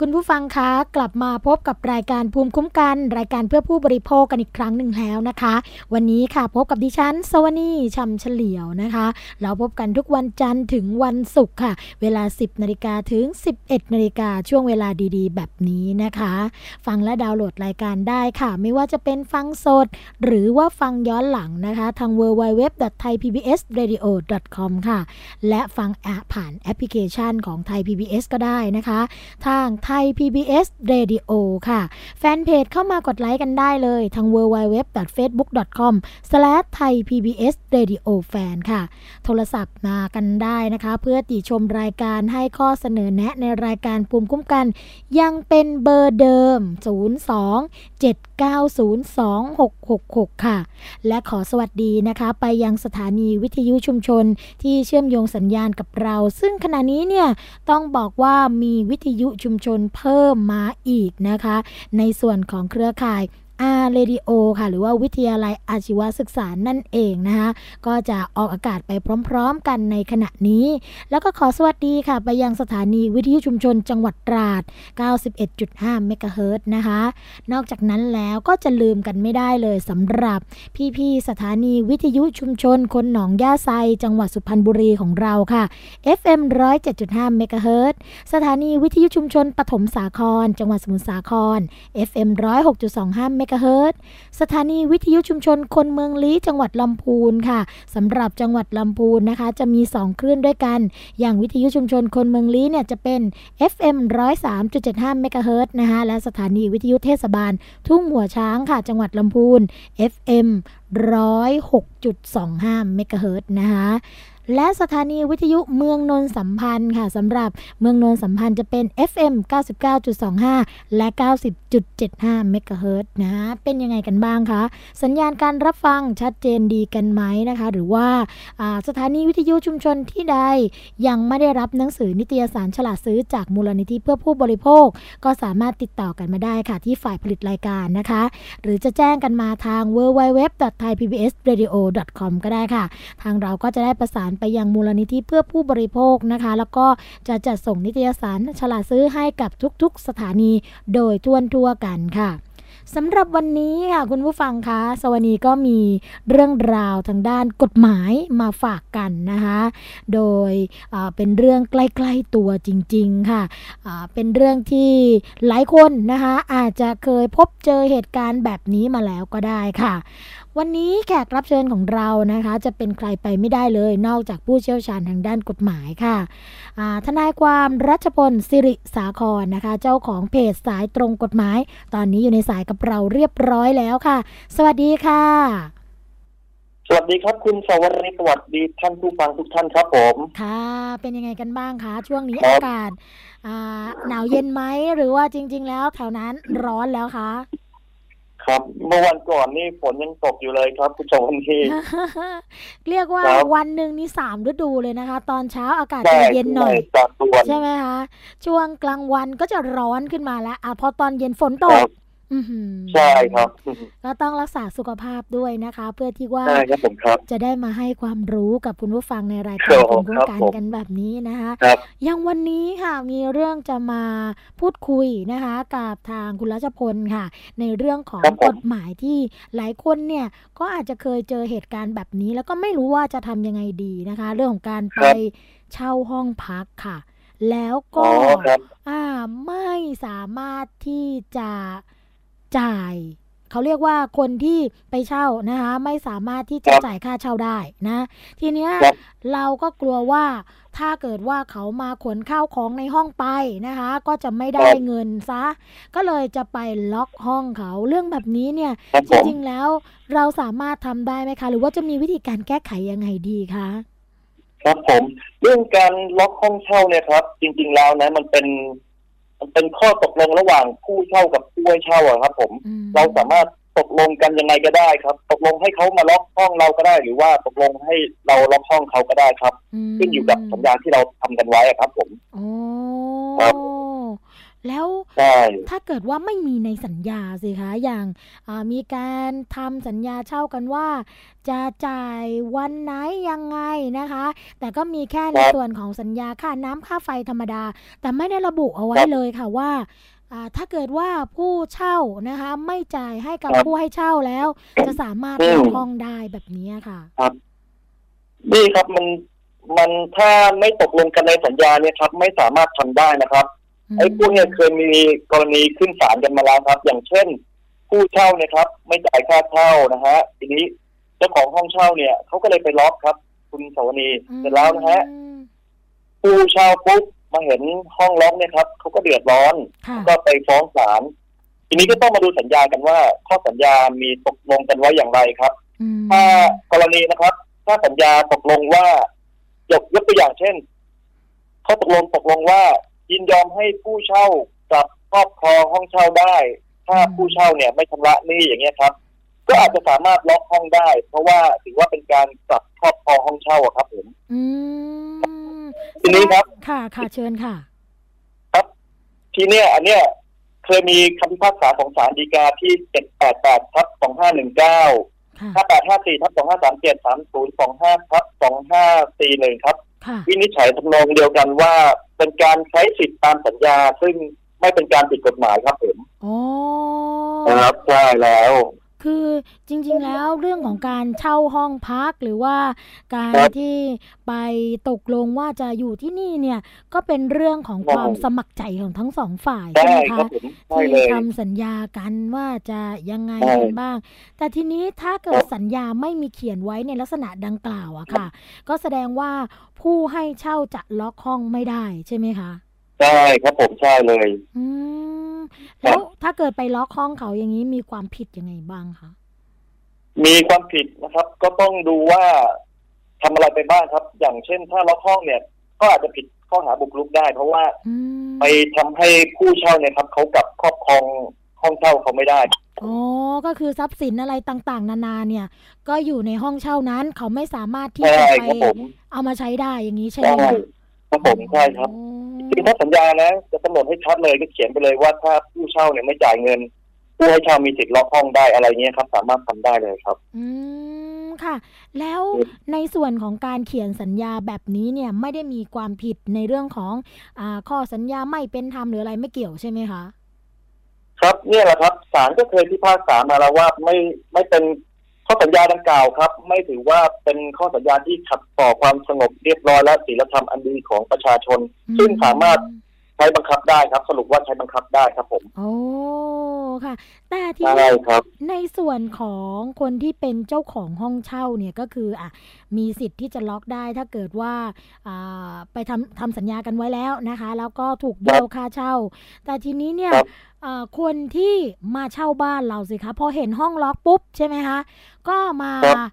คุณผู้ฟังคะกลับมาพบกับรายการภูมิคุ้มกัน รายการเพื่อผู้บริโภคกันอีกครั้งหนึ่งแล้วนะคะ วันนี้ค่ะพบกับดิฉันสวนีชำเฉลียวนะคะ เราพบกันทุกวันจันทร์ถึงวันศุกร์ค่ะ เวลา 10นาฬิกาถึง 11นาฬิกาช่วงเวลาดีๆ แบบนี้นะคะ ฟังและดาวน์โหลดรายการได้ค่ะ ไม่ว่าจะเป็นฟังสด หรือว่าฟังย้อนหลังนะคะทาง www.thaipbsradio.com ค่ะ และฟังผ่านแอปพลิเคชันของไทย PBS ก็ได้นะคะทางไทย PBS Radio ค่ะ แฟนเพจเข้ามากดไลค์กันได้เลยทาง www.facebook.com/thaipbsradiofan ค่ะ โทรศัพท์มากันได้นะคะ เพื่อติชมรายการให้ข้อเสนอแนะในรายการภูมิคุ้มกัน ยังเป็นเบอร์เดิม 02-7902666 ค่ะ และขอสวัสดีนะคะ ไปยังสถานีวิทยุชุมชนที่เชื่อมโยงสัญญาณกับเรา ซึ่งขณะนี้เนี่ยต้องบอกว่ามีวิทยุชุมชนเพิ่มมาอีกนะคะ ในส่วนของเครือข่าย R Radio ค่ะ หรือว่าวิทยาลัยอาชีวศึกษานั่นเองนะคะก็จะออกอากาศไปพร้อมๆกันในขณะนี้ แล้วก็ขอสวัสดีค่ะ ไปยังสถานีวิทยุชุมชนจังหวัดตราด 91.5 เมกะเฮิรตซ์นะคะ นอกจากนั้นแล้วก็จะลืมกันไม่ได้เลยสำหรับพี่ๆสถานีวิทยุชุมชนคนหนองย่าไซจังหวัดสุพรรณบุรีของเราค่ะ FM 107.5 เมกะเฮิรตซ์สถานีวิทยุชุมชนปฐมสาคร จังหวัดสมุทรสาคร FM 106.25 เมกะเฮิรตสถานีวิทยุชุมชนคนเมืองลี้จังหวัดลำพูนค่ะสำหรับจังหวัดลำพูนนะคะ จะมี 2 คลื่นด้วยกัน อย่างวิทยุชุมชนคนเมืองลี้เนี่ยจะเป็น FM 103.75เมกะเฮิรตนะคะและสถานีวิทยุเทศบาล ทุ่งหัวช้างค่ะ จังหวัดลำพูน FM 106.25เมกะเฮิรตนะคะ และสถานีวิทยุเมืองนนสัมพันธ์ค่ะสำหรับเมืองนนสัมพันธ์จะเป็น FM 99.25 และ 90.75 เมกะเฮิรตนะเป็นยังไงกันบ้างคะสัญญาณการรับฟังชัดเจนดีกันไหมนะคะ หรือว่าอ่าสถานีวิทยุชุมชนที่ใด ยังไม่ได้รับหนังสือนิตยสารฉลาดซื้อจากมูลนิธิเพื่อผู้บริโภค ก็สามารถติดต่อกันมาได้ค่ะ ที่ฝ่ายผลิตรายการนะคะ หรือจะแจ้งกันมาทาง www.thaipbsradio.com ก็ได้ค่ะ ทางเราก็จะได้ประสานไปยังมูลนิธิเพื่อผู้บริโภคนะคะ แล้วก็จะจัดส่งนิตยสารฉลาดซื้อให้กับทุกๆ สถานีโดยทั่วทั่วกันค่ะสำหรับวันนี้ค่ะคุณผู้ฟังคะ สวนีก็มีเรื่องราวทางด้านกฎหมายมาฝากกันนะคะ โดยเป็นเรื่องใกล้ๆตัวจริง ๆค่ะ เป็นเรื่องที่หลายคนนะคะอาจจะเคยพบเจอเหตุการณ์แบบนี้มาแล้วก็ได้ค่ะ วันนี้แขกรับเชิญของเรานะคะ จะเป็นใครไปไม่ได้เลย นอกจากผู้เชี่ยวชาญทางด้านกฎหมายค่ะอ่าทนายความรัชพลสิริสาครนะคะ เจ้าของเพจสายตรงกฎหมาย ตอนนี้อยู่ในสายกับเราเรียบร้อยแล้วค่ะ สวัสดีค่ะ สวัสดีครับคุณสวรีสวัสดีท่านผู้ฟังทุกท่านครับผมค่ะ เป็นยังไงกันบ้างคะช่วงนี้ครับอากาศอ่าหนาวเย็นไหมหรือว่าจริง ๆ แล้วแถวนั้นร้อนแล้วคะ ครับ เมื่อวันก่อนนี่ฝนยังตกอยู่เลยครับคุณสวรีเรียกว่าครับวันหนึ่งนี่สามฤดูเลยนะคะ ตอนเช้าอากาศใช่จะเย็นหน่อย ใช่จากตัวน ใช่ไหมคะช่วงกลางวันก็จะร้อนขึ้นมาแล้วอะพอตอนเย็นฝนตคก รับอื้อหือ ใช่ครับก็ต้องรักษาสุขภาพด้วยนะคะ เพื่อที่ว่าใช่ครับผมครับจะได้มาให้ความรู้กับคุณผู้ฟังในรายคการรับคุณผู้ครับการผมกันแบบนี้นะคะครับอย่างวันนี้ค่ะมีเรื่องจะมาพูดคุยนะคะ กับทางคุณรัชพลค่ะ ในเรื่องของครับผมกฎหมายที่หลายคนเนี่ยก็อาจจะเคยเจอเหตุการณ์แบบนี้ แล้วก็ไม่รู้ว่าจะทำยังไงดีนะคะ เรื่องของการไปเช่าห้องพักค่ะ แล้วอ๋ก็อครับอ่าไม่สามารถที่จะ จ่าย เขาเรียกว่าคนที่ไปเช่านะคะไม่สามารถที่จะครับจ่ายค่าเช่าได้นะ ทีเนี้ยครับเราก็กลัวว่าถ้าเกิดว่าเขามาขนข้าวของในห้องไปนะคะ ก็จะไม่ได้ครับเงินซะ ก็เลยจะไปล็อกห้องเขาเรื่องแบบนี้เนี่ยครับจผมริงๆแล้วเราสามารถทำได้ไหมคะ หรือว่าจะมีวิธีการแก้ไขยังไงดีคะครับผมเรื่องการล็อกห้องเช่าเนี่ยครับ จริง ๆแล้วนะมันเป็นมัน เป็นข้อตกลงระหว่างผู้เช่ากับผู้ให้เช่าอะครับ ผม อืม เราสามารถตกลงกันยังไงก็ได้ครับ ตกลงให้เขามาล็อกห้องเราก็ได้ หรือว่าตกลงให้เราล็อกห้องเขาก็ได้ครับ มขึ้นอยู่กับสัญญาที่เราทำกันไว้อะครับ ผม โอ้ครับ แล้วใช่ถ้าเกิดว่าไม่มีในสัญญาสิคะอย่างอ่ามีการทำสัญญาเช่ากันว่า จะจ่ายวันไหนยังไงนะคะ แต่ก็มีแค่ในส่วนของสัญญาค่าน้ำค่าไฟธรรมดา แต่ไม่ได้ระบุเอาไว้เลยค่ะว่าอ่าถ้าเกิดว่าผู้เช่านะคะ ไม่จ่ายให้กับผู้ให้เช่าแล้ว จะสามารถล็อกห้องได้แบบนี้ค่ะนี่ครับมันมันถ้าไม่ตกลงกันในสัญญาเนี่ยครับ ไม่สามารถทำได้นะครับ ไอ้พวกเนี่ยเคยมีกรณีขึ้นศาลกันมาแล้วครับ อย่างเช่น ผู้เช่าเนี่ยครับ ไม่จ่ายค่าเช่านะฮะทีนี้เจ้าของห้องเช่าเนี่ยเขาก็เลยไปล็อกครับ คุณสวนีเสร็จแล้วนะฮะอืมผู้เช่าปุ๊บมาเห็นห้องล็อกเนี่ยครับเขาก็เดือดร้อนค่ะก็ไปฟ้องศาลทีนี้ก็ต้องมาดูสัญญากันว่าข้อสัญญามีตกลงกันไว้อย่างไรครับอืมถ้ากรณีนะครับ ถ้าสัญญาตกลงว่ายกยกตัวอย่างเช่นข้อตกลงตกลงว่า ยินยอมให้ผู้เช่ากลับครอบครองห้องเช่าได้ ถ้าผู้เช่าเนี่ยไม่ชำระหนี้อย่างเงี้ยครับ ก็อาจจะสามารถล็อกห้องได้ เพราะว่าถือว่าเป็นการกลับครอบครองห้องเช่าอะครับผมอืมทีนี้ครับ ค่ะค่ะเชิญค่ะทีเนี้ยอันเนี้ยเคยมีคำพิพากษาของศาลฎีกาที่ 788ทับ2519 ค่ะ5854ทับ2537 3025ทับ2541ครับค่ะวินิจฉัยทำนองเดียวกันว่าเป็นการใช้สิทธิตามสัญญา ซึ่งไม่เป็นการผิดกฎหมายครับผมโอ้ครับใช่แล้ว คือจริงๆแล้วเรื่องของการเช่าห้องพักหรือว่าการครับที่ไปตกลงว่าจะอยู่ที่นี่เนี่ยก็เป็นเรื่องของครับความสมัครใจของทั้งสองฝ่ายใช่ใช่ไหมครัคะบผมใช่ที่เลยทำสัญญากันว่าจะยังไงใช่กันบ้าง แต่ทีนี้ถ้าเกิคดรับสัญญาไม่มีเขียนไว้ในลักษณะดังกล่าวอะค่ะ ก็แสดงว่าผู้ให้เช่าจะล็อกห้องไม่ได้ใช่ไหมคะ ใช่ครับผมใช่เลย อืมแล้วถ้าเกิดไปล็อกห้องเขาอย่างนี้มีความผิดยังไงบ้างคะมีความผิดนะครับ ก็ต้องดูว่าทำอะไรไปบ้างครับ อย่างเช่น ถ้าล็อกห้องเนี่ย ก็อาจจะผิดข้อหาบุกรุกได้ เพราะว่าอืมไปทำให้ผู้เช่าเนี่ยครับเขากลับครอบครองห้องเช่าเขาไม่ได้อ๋อก็คือทรัพย์สินอะไรต่างๆ นานาเนี่ย ก็อยู่ในห้องเช่านั้นเขาไม่สามารถที่ใช่จะไปครับผมเอามาใช้ได้อย่างนี้ใช่ไหมใช่ คะครับผมใช่ครับอ๋อคือถ้าสัญญานะจะกำหนดให้ชัดเลยก็เขียนไปเลยว่าถ้าผู้เช่าเนี่ยไม่จ่ายเงิน ผู้ให้เช่ามีสิทธิ์ล็อกห้องได้อะไรเงี้ยครับ สามารถทำได้เลยครับ อืมค่ะ แล้วครับในส่วนของการเขียนสัญญาแบบนี้เนี่ยไม่ได้มีความผิดในเรื่องของอ่าข้อสัญญาไม่เป็นธรรมหรืออะไรไม่เกี่ยวใช่ไหมคะครับเนี่ยแหละครับศาลก็เคยพิพากษามาแล้วว่าไม่ไม่เป็น ข้อสัญญาดังกล่าวครับ ไม่ถือว่าเป็นข้อสัญญาที่ขัดต่อความสงบเรียบร้อยและศีลธรรมอันดีของประชาชน ซึ่งสามารถ ใช้บังคับได้ครับ สรุปว่าใช้บังคับได้ครับผม โอ้ค่ะ แต่ทีใช่นี้ครับ ในส่วนของคนที่เป็นเจ้าของห้องเช่าเนี่ยก็คืออะมีสิทธิ์ที่จะล็อกได้ถ้าเกิดว่าอ่าไปทำทำสัญญากันไว้แล้วนะคะ แล้วก็ถูกเบี้ยวค่าเช่า แต่ทีนี้เนี่ยครับอ่าคนที่มาเช่าบ้านเราสิคะพอเห็นห้องล็อกปุ๊บใช่ไหมคะก็มาครับอ่า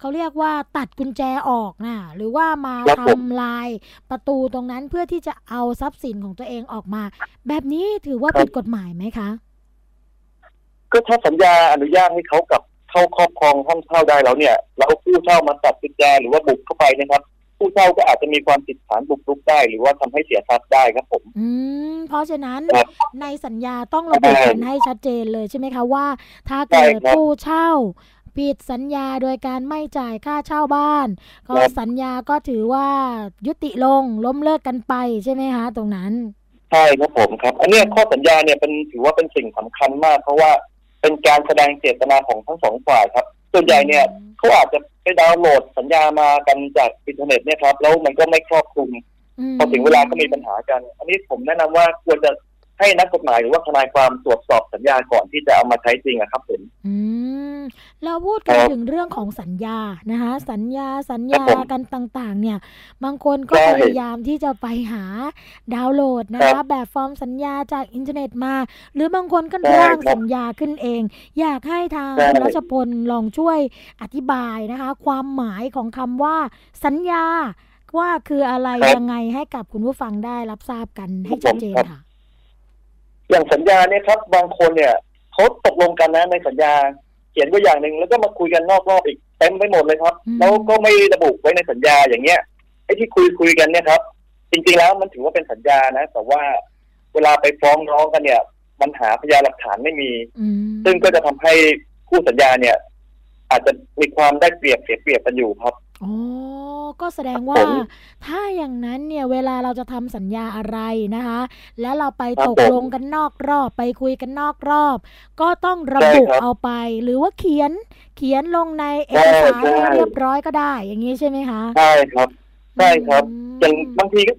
เขาเรียกว่าตัดกุญแจออกนะหรือว่ามาครับผมทำลายประตูตรงนั้นเพื่อที่จะเอาทรัพย์สินของตัวเองออกมา แบบนี้ถือว่าผิดกฎหมายไหมคะ ก็ถ้าสัญญาอนุญาตให้เขากลับเข้าครอบครองห้องเช่าได้แล้วเนี่ยแล้วผู้เช่ามาตัดกุญแจหรือว่าบุกเข้าไปนะครับผู้เช่าก็อาจจะมีความผิดฐานบุกรุกได้ หรือว่าทำให้เสียทรัพย์ได้ครับผม อืม เพราะฉะนั้นครับในสัญญาต้องระบุใช่กันให้ชัดเจนเลยใช่ไหมคะว่า ถ้าเกิดใช่ครับผู้เช่า ผิดสัญญาโดยการไม่จ่ายค่าเช่าบ้านก็ครับสัญญาก็ถือว่ายุติลงล้มเลิกกันไปใช่ไหมคะตรงนั้นใช่ครับผมครับ อันเนี้ยข้อสัญญาเนี่ยเป็นถือว่าเป็นสิ่งสำคัญมาก เพราะว่าเป็นการแสดงเจตนาของทั้งสองฝ่ายครับ ส่วนใหญ่เนี่ยเขาอาจจะไปดาวน์โหลดสัญญามากันจากอินเทอร์เน็ตเนี่ยครับแล้วมันก็ไม่ครอบคลุมมพอถึงเวลาก็มีปัญหากัน อันนี้ผมแนะนำว่าควรจะ ให้นักกฎหมายหรือว่าทนายความตรวจสอบสัญญาก่อนที่จะเอามาใช้จริงอะครับผมอืมเราพูดกันครับถึงเรื่องของสัญญานะคะ สัญญาสัญญาครับผมกันต่างๆ เนี่ย บางคนก็ใช่พยายามที่จะไปหาดาวน์โหลดนะคะครับแบบฟอร์มสัญญาจากอินเทอร์เน็ตมา หรือบางคนก็ใช่ร่างครับสัญญาขึ้นเอง อยากให้ทางใช่คุณรัชพลลองช่วยอธิบายนะคะ ความหมายของคำว่าสัญญาว่าคืออะไรครับยังไงให้กับคุณผู้ฟังได้รับทราบกันให้ครับชัดเจนครับค่ะ อย่างสัญญาเนี่ยครับ บางคนเนี่ยเขาตกลงกันนะในสัญญา เขียนไว้อย่างหนึ่งแล้วก็มาคุยกันนอกรอบอีกเต็มไปหมดเลยครับอืมแล้วก็ไม่ระบุไว้ในสัญญาอย่างเงี้ยไอ้ที่คุยคุยกันเนี่ยครับ จริงๆแล้วมันถือว่าเป็นสัญญานะ แต่ว่าเวลาไปฟ้องร้องกันเนี่ยมันหาพยานหลักฐานไม่มีอืมซึ่งก็จะทำให้คู่สัญญาเนี่ย อาจจะมีความได้เปรียบเสียเปรียบกันอยู่ครับ อ๋อ ก็แสดงว่าผมถ้าอย่างนั้นเนี่ยเวลาเราจะทำสัญญาอะไรนะคะ แล้วเราไปครับตกผมลงกันนอกรอบไปคุยกันนอกรอบ ก็ต้องระใช่บุครับเอาไป หรือว่าเขียนเขียนลงในเอกใช่สารใช่ให้เรียบร้อยก็ได้ อย่างนี้ใช่ไหมคะใช่ครับใช่ครับมอย่างบางทีก็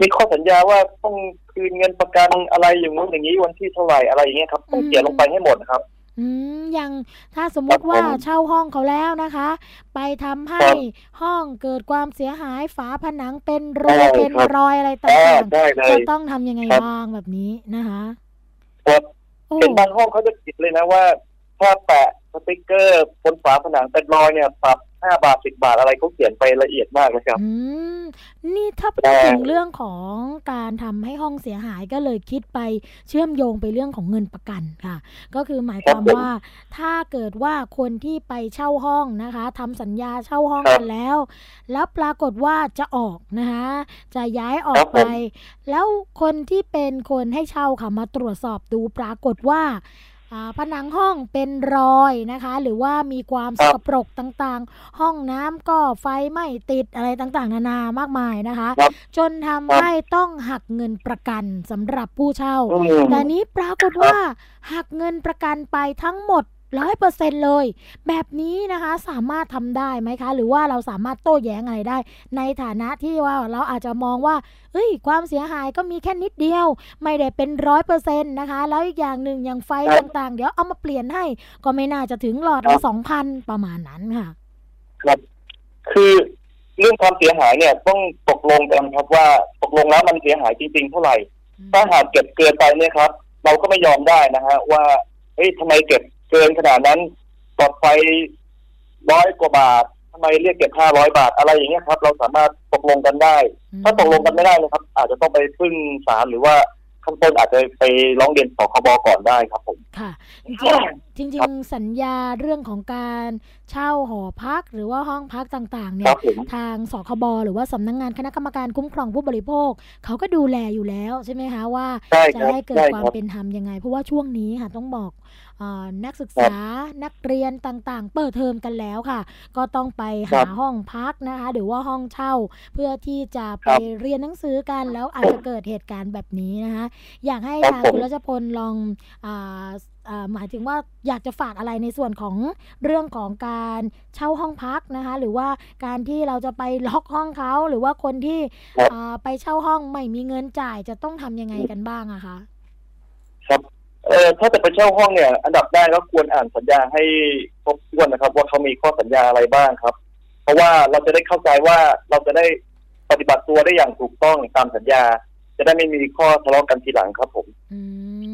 มีข้อสัญญาว่าต้องคืนเงินประกันอะไรอย่างนู้นอย่างนี้วันที่เท่าไหร่อะไรอย่างเงี้ยครับต้องเขียนลงไปให้หมดครับ อืมอย่างถ้าสมมุติว่าครับผมเช่าห้องเขาแล้วนะคะ ไปทำให้ครับห้องเกิดความเสียหายฝาผนังเป็นรูใช่เป็นครับรอยอะไรตอ่า่างได้เลๆจะยต้องทำยังไงครับบ้างแบบนี้นะคะครับโอ้เป็นบางห้องเขาจะติดเลยนะว่า ถ้าแปะสติกเกอร์บนฝาผนังเป็นรอยเนี่ยปรับ ห้าบาทสิบบาทอะไรเขาเขียนไปละเอียดมากเลยครับ อืม นี่ถ้าพูดใช่ถึงเรื่องของการทำให้ห้องเสียหายก็เลยคิดไปเชื่อมโยงไปเรื่องของเงินประกันค่ะ ก็คือหมายความว่าถ้าเกิดว่าคนที่ไปเช่าห้องนะคะทำสัญญาเช่าห้องกันแล้ว แล้วปรากฏว่าจะออกนะคะ จะย้ายออกไป แล้วคนที่เป็นคนให้เช่าค่ะมาตรวจสอบดูปรากฏว่าอ่า ผนังห้องเป็นรอยนะคะ หรือว่ามีความสกปรกต่างๆ ห้องน้ำก็ไฟไม่ติดอะไรต่างๆ นานามากมายนะคะครับจนทำให้ต้องหักเงินประกันสำหรับผู้เช่าอืมแต่นี้ปรากฏว่าหักเงินประกันไปทั้งหมด ร้อยเปอร์เซ็นเลย แบบนี้นะคะสามารถทำได้ไหมคะ หรือว่าเราสามารถโต้แย้งอะไรได้ ในฐานะที่ว่าเราอาจจะมองว่าเอ้ย ความเสียหายก็มีแค่นิดเดียว ไม่ได้เป็นร้อยเปอร์เซ็นต์นะคะ แล้วอีกอย่างหนึ่งอย่างไฟครับต่างๆ เดี๋ยวเอามาเปลี่ยนให้ ก็ไม่น่าจะถึงหลอดครัละบสองพันประมาณนั้นค่ะครับคือเรื่องความเสียหายเนี่ยต้องตกลงกันครับว่าตกลงแล้วมันเสียหายจริง ๆ เท่าไหร่ ถ้าหากเก็บเกินไปเนี่ยครับ เราก็ไม่ยอมได้นะฮะว่าเฮ้ยทำไมเก็บ เกินขนาดนั้นปลอดไฟร้อยกว่าบาททำไมเรียกเก็บห้าร้อยบาทอะไรอย่างเงี้ยครับ เราสามารถตกลงกันได้ ถ้าตกลงกันไม่ได้นะครับ อาจจะต้องไปพึ่งศาลหรือว่าข้างต้นอาจจะไปร้องเรียนสคบก่อนได้ครับผมค่ะจริงๆจริครังบๆสัญญาเรื่องของการเช่าหอพักหรือว่าห้องพักต่างๆเนี่ครัยบผมทางสคบหรือว่าสำนักงงานคณะกรรมการคุ้มครองผู้บริโภค เขาก็ดูแลอยู่แล้วใช่ไหมคะว่าใช่จะครับให้เกิดใช่ควาคมรับเป็นธรรมยังไง เพราะว่าช่วงนี้ค่ะต้องบอกเออนักศึกษานักเรียนต่างๆ เปิดเทอมกันแล้วค่ะ ก็ต้องไปครัหาบห้องพักนะคะหรือว่าห้องเช่าเพื่อที่จะไปครับเรียนหนังสือกันแล้วอาจจะเกิดเหตุการณ์แบบนี้นะคะอยากให้ครับทางผมคุณรัชพลลองอ่าอ่า หมายถึงว่าอยากจะฝากอะไรในส่วนของเรื่องของการเช่าห้องพักนะคะ หรือว่าการที่เราจะไปล็อกห้องเขาหรือว่าคนที่ครับอ่าไปเช่าห้องไม่มีเงินจ่ายจะต้องทำยังไงกันบ้างอะคะครับเอ่อถ้าจะไปเช่าห้องเนี่ย อันดับแรกก็ควรอ่านสัญญาให้ครบถ้วนนะครับ ว่าเขามีข้อสัญญาอะไรบ้างครับ เพราะว่าเราจะได้เข้าใจว่าเราจะได้ปฏิบัติตัวได้อย่างถูกต้องตามสัญญา จะได้ไม่มีข้อทะเลาะกันทีหลังครับผม อืมนะครับ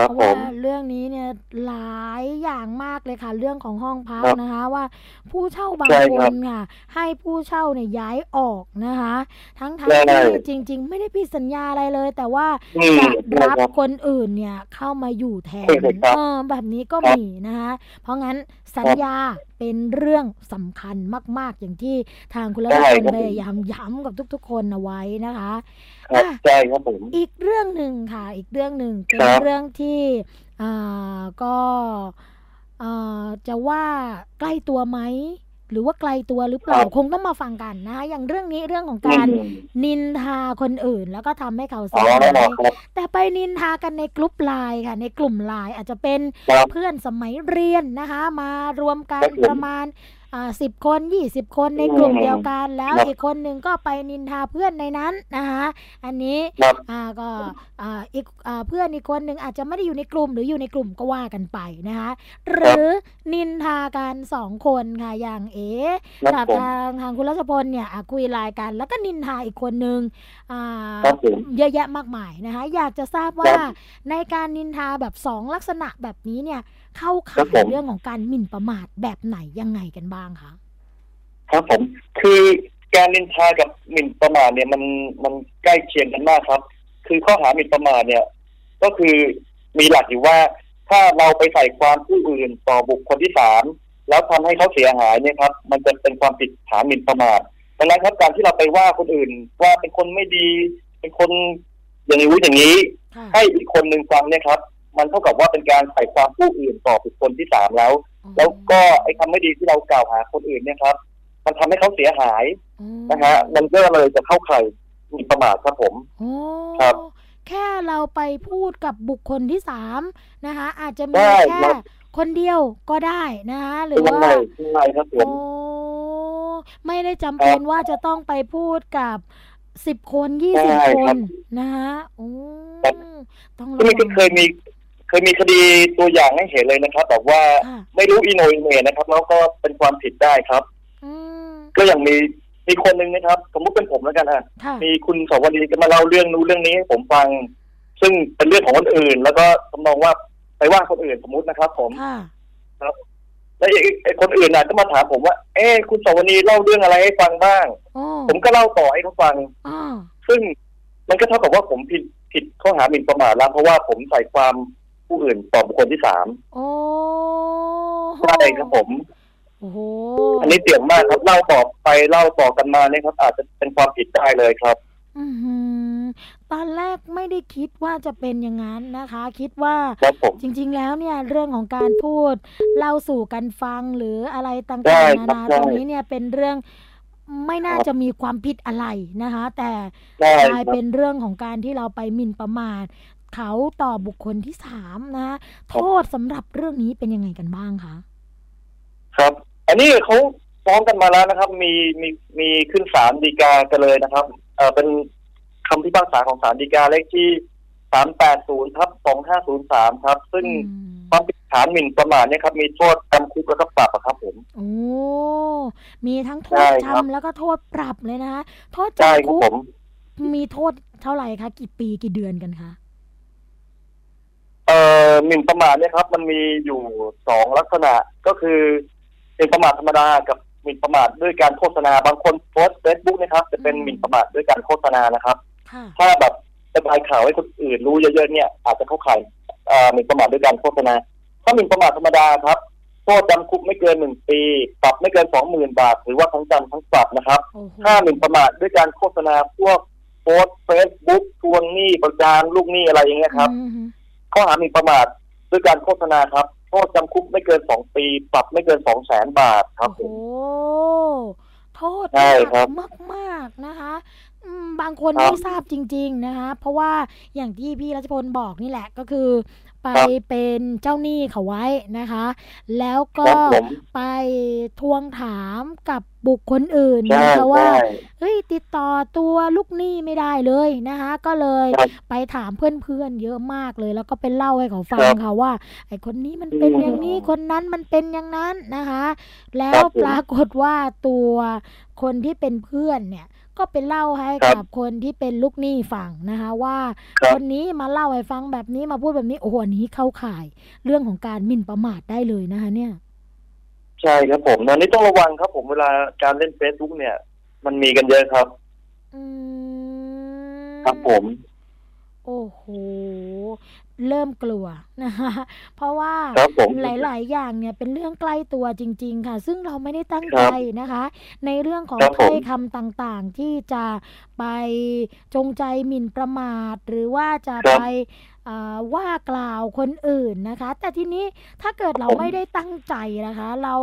เพราะผว่ามเรื่องนี้เนี่ยหลายอย่างมากเลยค่ะ เรื่องของห้องพักครับนะคะ ว่าผู้เช่าบางใช่คครับนค่ะ ให้ผู้เช่าเนี่ยย้ายออกนะคะ ทั้งทั้งใช่ที่จริง ๆ ไม่ได้ผิดสัญญาอะไรเลย แต่ว่าอืมจะใช่รับครับคนอื่นเนี่ยเข้ามาอยู่แทนใช่ครับเออแบบนี้ก็ครับมีนะคะ เพราะงั้นสัญญา เป็นเรื่องสำคัญมาก ๆ อย่างที่ทางคุณรัตใช่พลครับพยายามย้ำกับทุก ๆ คนเอาไว้นะคะครับอะใช่ครับผมอีกเรื่องหนึ่งค่ะ อีกเรื่องหนึ่งเป็นครับเรื่องที่อ่าก็อ่าจะว่าใกล้ตัวไหม หรือว่าไกลตัวหรือเปล่าครับคงต้องมาฟังกันนะคะอย่างเรื่องนี้เรื่องของการอืมนินทาคนอื่น แล้วก็ทำให้เขาอ๋เสีอยหายครับแต่ไปนินทากันในกลุ่มไลน์ค่ะ ในกลุ่มไลน์อาจจะเป็นครับเพื่อนสมัยเรียนนะคะ มารวมกันครับผมประมาณอ่า สิบคนยี่สิบคนในกลุ่มอืมเดียวกัน แล้วครับอีกคนหนึ่งก็ไปนินทาเพื่อนในนั้นนะคะอันนี้ครับอ่าก็อ่าอีกอ่าเพื่อนอีกคนหนึ่งอาจจะไม่ได้อยู่ในกลุ่มหรืออยู่ในกลุ่มก็ว่ากันไปนะคะหรือนินทากันสองคนค่ะอย่างเอ๋ครับกับผมทางทางคุณรัชพลเนี่ยอะคุยไลน์กัน แล้วก็นินทาอีกคนหนึ่งอ่าครับผมเยอะแยะมากมายนะคะอยากจะทราบว่าในการนินทาแบบสองลักษณะแบบนี้เนี่ย เข้าครัข่าบผยมเรื่องของการหมิ่นประมาทแบบไหนยังไงกันบ้างคะครับผมคือการนินทากับหมิ่นประมาทเนี่ยมันมันใกล้เคียงกันมากครับ คือข้อหาหมิ่นประมาทเนี่ย ก็คือมีหลักอยู่ว่าถ้าเราไปใส่ความผู้อื่นต่อบุคคลที่สามแล้วทำให้เขาเสียหายเนี่ยครับ มันจะเป็นความผิดฐานหมิ่นประมาทดังนั้นครับการที่เราไปว่าคนอื่นว่าเป็นคนไม่ดี เป็นคนอย่างนี้อย่างนี้ค่ะให้อีกคนหนึ่งฟังเนี่ยครับ มันเท่ากับว่าเป็นการใส่ความผู้อื่นต่อบุคคลที่สามแล้ว แล้วก็ไอ้คำไม่ดีที่เรากล่าวหาคนอื่นเนี่ยครับ มันทำให้เขาเสียหายอ๋อนะฮะมันก็เลยจะเข้าข่ายหมีประมาทครับผมโอ้ครับแค่เราไปพูดกับบุคคลที่สามนะคะอาจจะมีได้แค่ครับคนเดียวก็ได้นะคะหรือใช่ว่าใช่ครับผมโอ้ไม่ได้จำเป็นว่าจะต้องไปพูดกับสิบคนยี่สิบใช่คครันบนะคะโอ้ครับต้องที่ระนี่วัก็งเคยมี เคยมีคดีตัวอย่างให้เห็นเลยนะครับแบบว่าค่ะไม่รู้อีโหนอีเหน่นะครับ แล้วก็เป็นความผิดได้ครับ อืมก็อย่างมีมีคนหนึ่งนะครับ สมมติเป็นผมแล้วกันอะค่ะมีคุณสวนีก็มาเล่าเรื่องนู้นเรื่องนี้ให้ผมฟัง ซึ่งเป็นเรื่องของคนอื่น แล้วก็ทำนองว่าไปว่าคนอื่นสมมตินะครับ ผม ค่ะแล้วไอ้ไอ้คนอื่นน่ะก็มาถามผมว่า เอ๊ะคุณสวนีเล่าเรื่องอะไรให้ฟังบ้าง โอ้ผมก็เล่าต่อให้เขาฟัง อ่าซึ่งมันก็เท่ากับว่าผมผิดผิดข้อหาหมิ่นประมาทแล้วเพราะว่าผมใส่ความ ผู้อื่นต่อบุคคลที่สามโอ้ใช่ครับผมโอ้โหอันนี้เสี่ยงมากครับเล่าต่อไปเล่าต่อกันมาเนี่ยครับ อาจจะเป็นความผิดได้เลยครับ อือหือตอนแรกไม่ได้คิดว่าจะเป็นอย่างนั้นนะคะ คิดว่าครับผมจริง ๆ แล้วเนี่ยเรื่องของการพูดเล่าสู่กันฟังหรืออะไรต่ใช่างๆนาครับนาใช่ตรงนี้เนี่ยเป็นเรื่องไม่น่าครับจะมีความผิดอะไรนะคะ แต่ใช่กคลารัยบเป็นเรื่องของการที่เราไปหมิ่นประมาท เขาต่อบุคคลที่สามนะ โทษสำหรับเรื่องนี้เป็นยังไงกันบ้างคะครับ อันนี้เขาฟ้องกันมาแล้วนะครับ มีมีมีขึ้นศาลฎีกากันเลยนะครับ เออเป็นคำพิพากษาของศาลฎีกาเลขที่สามแปดศูนย์ทับสองห้าศูนย์สามครับ ซึ่งอืมความผิดฐานหมิ่นประมาทเนี่ยครับมีโทษจำคุกแล้วก็ปรับอะครับผมโอ้มีทั้งโทใช่ษครับจำแล้วก็โทษปรับเลยนะคะโทษใช่จำครับคุกผมมีโทษเท่าไหร่คะกี่ปีกี่เดือนกันคะเอ่อหมิ่นประมาทเนี่ยครับ มันมีอยู่สองลักษณะก็คือหมิ่นประมาทธรรมดากับหมิ่นประมาทด้วยการโฆษณาบางคนโพสเฟซบุ๊กนะครับ จะเป็นหมิ่นประมาทด้วยการโฆษณานะครับ ค่ะถ้าแบบกระจายข่าวให้คนอื่นรู้เยอะๆเนี่ย อาจจะเข้าข่ายเอ่อหมิ่นประมาทด้วยการโฆษณา ถ้าหมิ่นประมาทธรรมดาครับโทษจำคุกไม่เกินหนึ่งปีปรับไม่เกินสองหมื่นบาท หรือว่าทั้งจำทั้งปรับนะครับ โอ้โหถ้าหมิ่นประมาทด้วยการโฆษณาพวกโพสเฟซบุ๊กทวงหนี้ประจานลูกหนี้อะไรอย่างเงี้ยครับ อืม ข้อหาหมิ่นประมาทด้วยการโฆษณาครับโทษจำคุกไม่เกินสองปี ปรับไม่เกินสองแสนบาทครับ โอ้ผโหมโทษใช่ครับมากมากๆนะคะอืมบางคนครับไม่ทราบจริง ๆ นะคะ เพราะว่าอย่างที่พี่รัชพลบอกนี่แหละก็คือ ไปครับเป็นเจ้าหนี้เขาไว้นะคะ แล้วก็ครับผมไปทวงถามกับบุคคลอื่นใช่นะคะว่าใช่เฮ้ยติดต่อตัวลูกหนี้ไม่ได้เลยนะคะ ก็เลยครับไปถามเพื่อนๆเยอะมากเลย แล้วก็ไปเล่าให้เขาฟังครับค่ะว่า ไอ้คนนี้มันเป็นอืมอย่างนี้คนนั้นมันเป็นอย่างนั้นนะคะ แล้ควรับผมปรากฏว่าตัวคนที่เป็นเพื่อนเนี่ย ก็ไปเล่าให้ครับกับคนที่เป็นลูกหนี้ฟังนะคะ ว่าครับคนนี้มาเล่าให้ฟังแบบนี้มาพูดแบบนี้โอ้โหอันนี้เข้าข่าย เรื่องของการหมิ่นประมาทได้เลยนะคะ เนี่ย ใช่ครับผมอันนี้ต้องระวังครับ ผมเวลาการเล่นเฟซบุ๊กเนี่ย มันมีกันเยอะครับอืมครับผม โอ้โห เริ่มกลัวนะคะเพราะว่าครับผมหลาย ๆ อย่างเนี่ยเป็นเรื่องใกล้ตัวจริง ๆ ค่ะ ซึ่งเราไม่ได้ตั้งครัใจบนะคะ ในเรื่องของครับผมถ้อยคำต่างๆ ที่จะไปจงใจหมิ่นประมาท หรือว่าจะครับไปอ่า ว่ากล่าวคนอื่นนะคะ แต่ทีนี้ถ้าเกิดเราผมไม่ได้ตั้งใจนะคะ เรา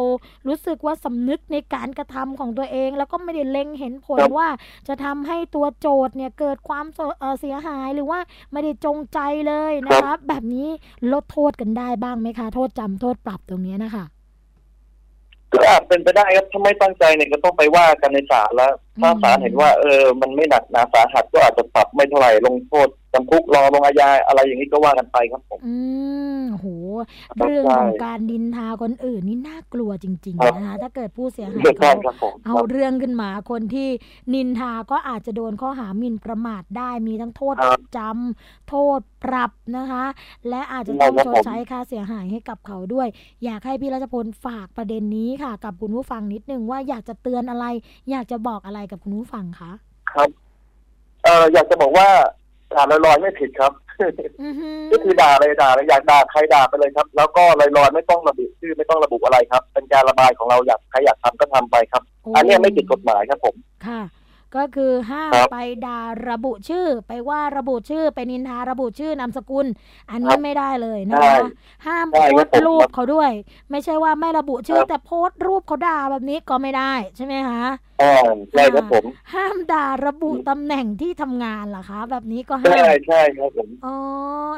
รู้สึกว่าสำนึกในการกระทำของตัวเอง แล้วก็ไม่ได้เล็งเห็นผลครับว่าจะทำให้ตัวโจทย์เนี่ยเกิดความเสเอ่อเสียหายหรือว่าไม่ได้จงใจเลยนะคะแบบนี้ลดโทษกันได้บ้างไหมคะ โทษจำโทษปรับตรงเนี้ยนะคะก็อาจเป็นไปได้ครับถ้าไม่ตั้งใจเนี่ยก็ต้องไปว่ากันในศาลแล้ว ถ้าอืมศาลเห็นว่า เออ มันไม่หนักหนาสาหัสก็อาจจะปรับไม่เท่าไหร่ลงโทษจำคุกรอลงอาญาอะไรอย่างนี้ก็ว่ากันไปครับผม อืมโหครับเรื่องของใช่การดินทาคนอื่นนี่น่ากลัวจริงครับๆนะคะถ้าเกิดผู้เสียหายเดือดร้อเขานครับผมเอาเรื่องขึ้นมาคนที่นินทาก็อาจจะโดนข้อหาหมิ่นประมาทได้มีทั้งโทษครับจำโทษปรับนะคะ และอาจจะใช่ต้องครับชผมดใช้ค่าเสียหายให้กับเขาด้วย อยากให้พี่รัชพลฝากประเด็นนี้ค่ะ กับคุณผู้ฟังนิดนึงว่าอยากจะเตือนอะไร อยากจะบอกอะไรกับคุณผู้ฟังคะครับเอออยากจะบอกว่า ด่าลอยๆไม่ผิดครับอือหือก็คือด่าเลยด่าเลยอยากด่าใครด่าไปเลยครับ แล้วก็ลอยๆไม่ต้องระบุชื่อไม่ต้องระบุอะไรครับ เป็นการระบายของเราอยากใครอยากทำก็ทำไปครับโอันเนี้ยไม่ผิดกฎหมายครับผมค่ะ ก็คือห้ามครับไปด่าระบุชื่อ ไปว่าระบุชื่อ ไปนินทาระบุชื่อนามสกุล อันคนี้รับไม่ได้เลยนะใช่คะห้ามใช่โพครัสบต์ผมรูปเขาด้วย ไม่ใช่ว่าไม่ระบุชื่อครับแต่โพสต์รูปเขาด่าแบบนี้ก็ไม่ได้ใช่ไหมคะอ่าใช่ครับผมห้ามด่าระบุอืมตำแหน่งที่ทำงานเหรอคะ แบบนี้ก็ห้าใช่มใช่ครับผมอ๋อ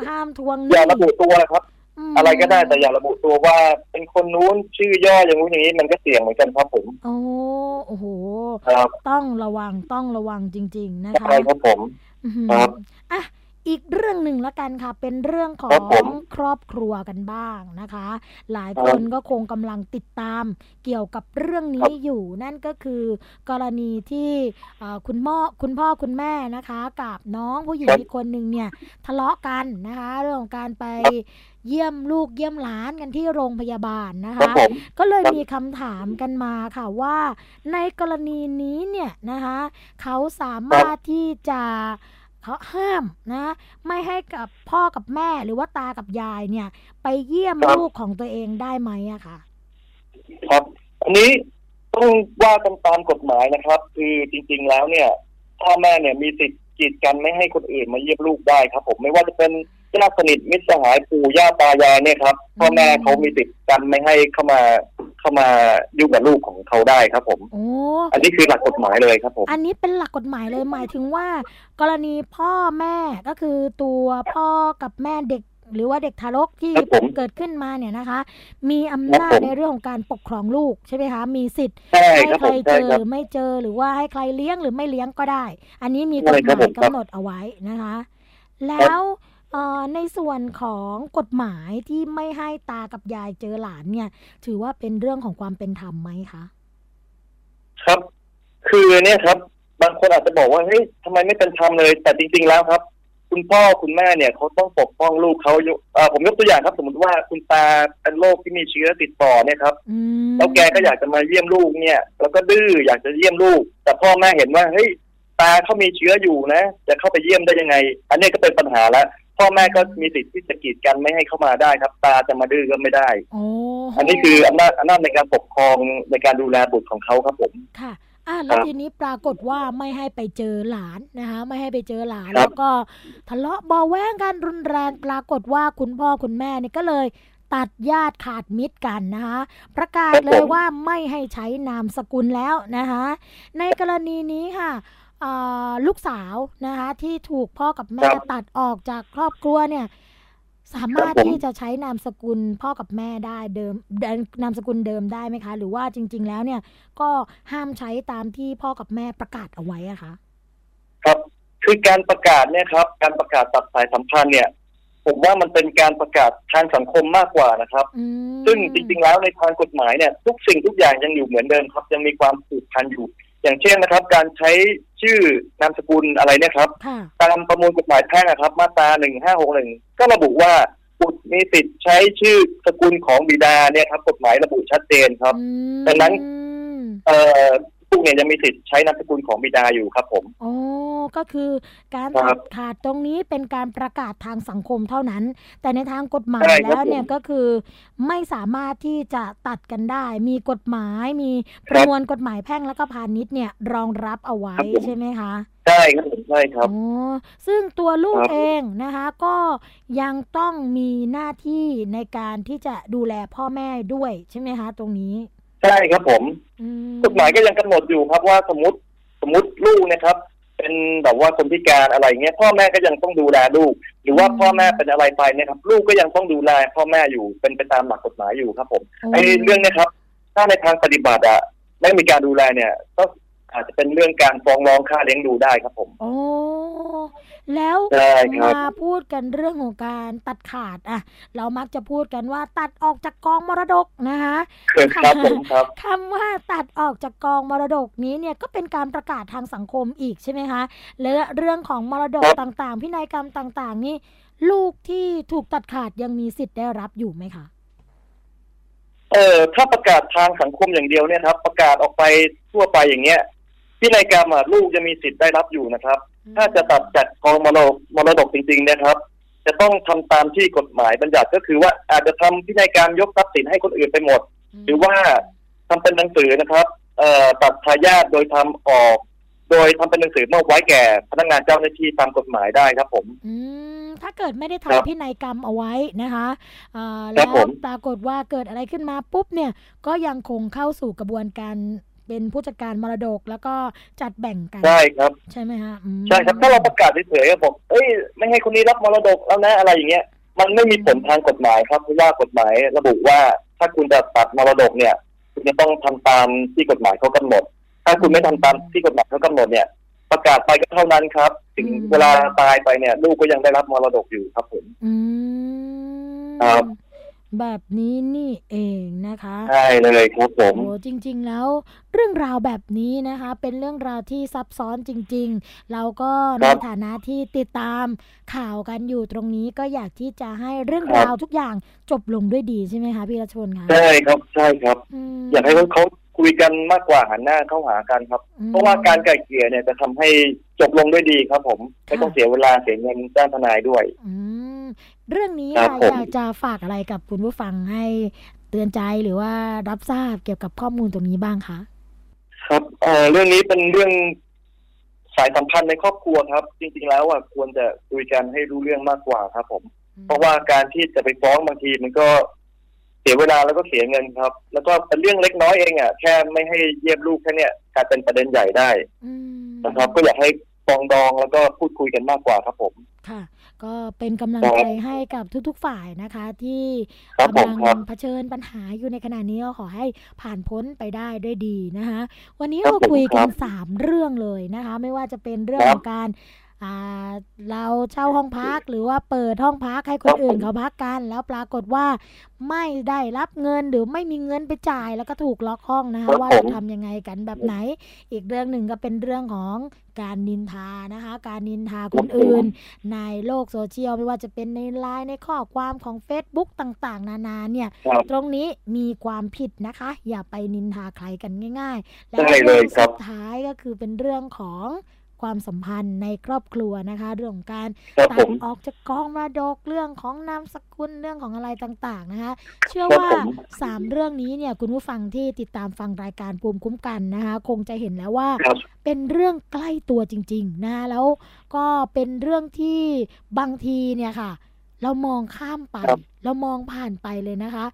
ห้ามทวงหอนี้ย่าระบุตัวครับม อะไรก็ได้แต่อย่าระบุตัวว่า เป็นคนนู้นชื่อย่ออย่างนู้นอย่างนี้มันก็เสี่ยงเหมือนกันครับผมโอ้โอ้โหครับต้องระวังต้องระวังจริง ๆ นะคะใช่ครับผมอื้อหือครับอะอีกเรื่องหนึ่งละกันค่ะ เป็นเรื่องขอครับผงมครอบครัวกันบ้างนะคะ หลายครัคบนก็คงกำลังติดตามเกี่ยวกับเรื่องครันี้บอยู่นั่นก็คือ กรณีที่เอ่อคุณพ่อคุณพ่อคุณแม่นะคะ กับน้องผู้หญิงครับอีกคนหนึ่งเนี่ยทะเลาะกันนะคะ เรื่องของการไปครับ เยี่ยมลูกเยี่ยมหลานกันที่โรงพยาบาลนะครับคะผมก็เลยครับมีคำถามกันมาค่ะว่า ในกรณีนี้เนี่ยนะคะเขาสามารถที่จะเขาห้ามนะ ไม่ให้กับพ่อกับแม่หรือว่าตากับยายเนี่ย ไปเยี่ยมครับลูกของตัวเองได้ไหมอะค่ะ ครับ อันนี้ต้องว่ากันตามกฎหมายนะครับ คือจริง ๆแล้วเนี่ย พ่อแม่เนี่ยมีสิทธิ์ กีดกันไม่ให้คนอื่นมาเยี่ยมลูกได้ครับ ผมไม่ว่าจะเป็นญาติสนิทมิตรสหายปู่ย่าตายายเนี่ยครับพ่อแม่เขามีสิทธิ์กันไม่ให้เข้ามาเข้ามายุ่งกับลูกของเขาได้ครับ ผมโอ้อันนี้คือหลักกฎหมายเลยครับผมอันนี้เป็นหลักกฎหมายเลยหมายถึงว่า กรณีพ่อแม่ก็คือตัวพ่อกับแม่เด็ก หรือว่าเด็กทารกที่ครับผมเกิดขึ้นมาเนี่ยนะคะ มีอำนาจครับผมในเรื่องของการปกครองลูกใช่ไหมคะมีสิทธิ์ใช่ให้ครับใคผรมเจใช่อครับไม่เจอหรือว่าให้ใครเลี้ยงหรือไม่เลี้ยงก็ได้ อันนี้มีกใช่ฎหครับมายผมครับกำหนดเอาไว้นะคะ แล้วเอ่อในส่วนของกฎหมายที่ไม่ให้ตากับยายเจอหลานเนี่ย ถือว่าเป็นเรื่องของความเป็นธรรมไหมคะครับ คือเนี่ยครับ บางคนอาจจะบอกว่าเฮ้ยทำไมไม่เป็นธรรมเลย แต่จริง ๆ แล้วครับ คุณพ่อคุณแม่เนี่ยเขาต้องปกป้องลูกเขาอยู่เอ่อผมยกตัวอย่างครับ สมมติว่าคุณตาเป็นโรคที่มีเชื้อติดต่อเนี่ยครับอืมแล้วแกก็อยากจะมาเยี่ยมลูกเนี่ย แล้วก็ดื้ออยากจะเยี่ยมลูก แต่พ่อแม่เห็นว่าเฮ้ยตาเขามีเชื้ออยู่นะ จะเข้าไปเยี่ยมได้ยังไง อันนี้ก็เป็นปัญหาแล้วพ่อแม่ก็มีสิทธิ์ที่จะกีดกันไม่ให้เข้ามาได้ครับ ตาจะมาดื้อก็ไม่ได้โอ้อันนี้คืออำนาจอำนาจในการปกครองในการดูแลบุตรของเขาครับผมค่ะ อะแล้วครับทีนี้ปรากฏว่าไม่ให้ไปเจอหลานนะคะ ไม่ให้ไปเจอหลานครับแล้วก็ทะเลาะเบาะแว้งกันรุนแรงปรากฏว่าคุณพ่อคุณแม่เนี่ยก็เลยตัดญาติขาดมิตรกันนะคะประกาศครับผมเลยว่าไม่ให้ใช้นามสกุลแล้วนะคะในกรณีนี้ค่ะเอ่อลูกสาวนะคะที่ถูกพ่อกับแม่ครับตัดออกจากครอบครัวเนี่ย สามารถครับผมที่จะใช้นามสกุลพ่อกับแม่ได้เดิมเดิมนามสกุลเดิมได้ไหมคะ หรือว่าจริง ๆ แล้วเนี่ยก็ห้ามใช้ตามที่พ่อกับแม่ประกาศเอาไว้อะคะครับคือการประกาศเนี่ยครับ การประกาศตัดสายสัมพันธ์เนี่ย ผมว่ามันเป็นการประกาศทางสังคมมากกว่านะครับอืมซึ่งจริง ๆ แล้วในทางกฎหมายเนี่ย ทุกสิ่งทุกอย่างยังอยู่เหมือนเดิมครับ ยังมีความผูกพันอยู่ อย่างเช่นนะครับ การใช้ชื่อนามสกุลอะไรเนี่ยครับค่ะตามประมวลกฎหมายแพ่งอะครับ มาตราหนึ่งห้าหกหนึ่งก็ระบุว่าบุตรมีสิทธิ์ใช้ชื่อสกุลของบิดาเนี่ยครับ กฎหมายระบุชัดเจนครับอืมดังนั้น เอ่อ ลูกเนี่ยยังมีสิทธิ์ใช้นามสกุลของบิดาอยู่ครับ ผมโอ้ก็คือการครัตับดขาดตรงนี้เป็นการประกาศทางสังคมเท่านั้น แต่ในทางกฎหมายใช่ครับแล้วเนี่ยผมก็คือ ไม่สามารถที่จะตัดกันได้ มีกฎหมายมีประมวลกฎหมายแพ่งแล้วก็พาณิชย์เนี่ยรองรับเอาไว้ครับผมใช่ไหมคะใช่ครับผมใช่ครับอ๋อซึ่งตัวลูกครับเองนะคะ ก็ยังต้องมีหน้าที่ในการที่จะดูแลพ่อแม่ด้วยใช่ไหมคะ ตรงนี้ ใช่ครับผมอืกฎหมายก็ยังกำหนดอยู่ครับว่าสมมติสมมติลูกนะครับ เป็นแบบว่าคนพิการอะไรเงี้ยพ่อแม่ก็ยังต้องดูแลลูก หรือว่าพ่อแม่เป็นอะไรไปเนี่ยครับ ลูกก็ยังต้องดูแลพ่อแม่อยู่เป็นไปตามหลักกฎหมายอยู่ครับผมโอ้ไอ้เรื่องเนี้ยครับ ถ้าในทางปฏิบัติอะไม่มีการดูแลเนี่ยก็ อาจจะเป็นเรื่องการฟ้องร้องค่าเลี้ยงดูได้ครับผมโอ้แล้วใช่ครับมาพูดกันเรื่องของการตัดขาดอะเรามักจะพูดกันว่าตัดออกจากกองมรดกนะคะครับผมครับคำว่าตัดออกจากกองมรดกนี้เนี่ยก็เป็นการประกาศทางสังคมอีกใช่ไหมคะและเรื่องของมรดกครับต่างๆ พินัยกรรมต่างๆ นี่ลูกที่ถูกตัดขาดยังมีสิทธิ์ได้รับอยู่ไหมคะเอ่อถ้าประกาศทางสังคมอย่างเดียวเนี่ยครับ ประกาศออกไปทั่วไปอย่างเงี้ย พินัยกรรมอะลูกจะมีสิทธิ์ได้รับอยู่นะครับ ถ้าจะตัดจากกองมรดกมรดกจริงๆเนะครับ จะต้องทำตามที่กฎหมายบัญญัติก็คือว่าอาจจะทำพินัยกรรมยกทรัพย์สินให้คนอื่นไปหมด หรือว่าทำเป็นหนังสือนะครับเอ่อตัดทายาทโดยทำออก โดยทำเป็นหนังสือมอบไว้แก่พนักงานเจ้าหน้าที่ตามกฎหมายได้ครับผมอืมถ้าเกิดไม่ได้ครับทำพินัยกรรมเอาไว้นะคะอ่าครัแล้บวผมปรากฏว่าเกิดอะไรขึ้นมาปุ๊บเนี่ยก็ยังคงเข้าสู่กระบวนการ เป็นผู้จัดการมรดกแล้วก็จัดแบ่งกัน ใช่ครับ ใช่ไหมฮะอืมใช่ครับถ้าเราประกาศเฉยๆบอกเอ้ยไม่ให้คนนี้รับมรดกแล้วนะอะไรอย่างเงี้ย มันไม่มีผลทางกฎหมายครับเพราะว่ากฎหมายระบุว่าถ้าคุณจะตัดมรดกเนี่ยคุณจะต้องทำตามที่กฎหมายเขากำหนด ถ้าคุณไม่ทำตามที่กฎหมายเขากำหนดเนี่ย ประกาศไปก็เท่านั้นครับ ถึงอืมเวลาตายไปเนี่ย ลูกก็ยังได้รับมรดกอยู่ครับผม อืมครับ แบบนี้นี่เองนะคะใช่เลยครับผมโอ้จริง ๆ แล้วเรื่องราวแบบนี้นะคะ เป็นเรื่องราวที่ซับซ้อนจริง ๆ เราก็ในฐานะที่ติดตามข่าวกันอยู่ตรงนี้ก็อยากที่จะให้เรื่องราวทุกอย่างจบลงด้วยดีใช่ไหมคะพี่รัชพลคะใช่ครับใช่ครับมอยากให้เขาเขาคุยกันมากกว่าหันหน้าเข้าหากันครับอืมเพราะว่าการไกล่เกลี่ยเนี่ยจะทำให้จบลงด้วยดีครับ ผมไม่ต้องค่ะเสียเวลาเสียเงินจ้างทนายด้วย อืม เรื่องนี้ครับค่ะผมอยากจะฝากอะไรกับคุณผู้ฟังให้เตือนใจหรือว่ารับทราบเกี่ยวกับข้อมูลตรงนี้บ้างคะครับเอ่อเรื่องนี้เป็นเรื่องสายสัมพันธ์ในครอบครัวครับ จริง ๆ แล้วอะควรจะคุยกันให้รู้เรื่องมากกว่าครับ ผม เพราะว่าการที่จะไปฟ้องบางทีมันก็เสียเวลาแล้วก็เสียเงินครับ แล้วก็เป็นเรื่องเล็กน้อยเองอะแค่ไม่ให้เยี่ยมลูกแค่เนี้ยกลายเป็นประเด็นใหญ่ได้อืมนะครับ ก็อยากให้ฟองดองแล้วก็พูดคุยกันมากกว่าครับผมค่ะ ก็เป็นกำลังครับใจให้กับทุก ๆฝ่ายนะคะที่ครับผมกำลังครับเผชิญปัญหาอยู่ในขณะนี้ก็ขอให้ผ่านพ้นไปได้ด้วยดีนะคะวันนี้ครับเราผมคุยกันครับสามเรื่องเลยนะคะ ไม่ว่าจะเป็นเรื่องคขรับองการอ่า เราเช่าห้องพักหรือว่าเปิดห้องพักให้คครันบอื่นผมเขาพักกัน แล้วปรากฏว่าไม่ได้รับเงินหรือไม่มีเงินไปจ่ายแล้วก็ถูกล็อกห้องนะครัคะบว่าผจะมทำยังไงกันแบบไหน อีกเรื่องหนึ่งก็เป็นเรื่องของการนินทานะคะ การนินทาคนอื่น ในโลกโซเชียลไม่ว่าจะเป็นในไลน์ในข้อความของ Facebook ต่าง ๆ นานาเนี่ยครับตรงนี้มีความผิดนะคะ อย่าไปนินทาใครกันง่าย ๆ และใช่เลเรื่ยองครัสุบดท้ายก็คือเป็นเรื่องของ ความสัมพันธ์ในครอบครัวนะคะ เรื่องของการครับตัผดมออกจากกองมรดกเรื่องของนามสกุลเรื่องของอะไรต่างๆนะคะ เชื่อครับว่าผมสามเรื่องนี้เนี่ยคุณผู้ฟังที่ติดตามฟังรายการภูมิคุ้มกันนะคะ คงจะเห็นแล้วว่าครับเป็นเรื่องใกล้ตัวจริง ๆนะคะแล้วก็เป็นเรื่องที่บางทีเนี่ยค่ะ เรามองข้ามไปครับเรามองผ่านไปเลยนะคะ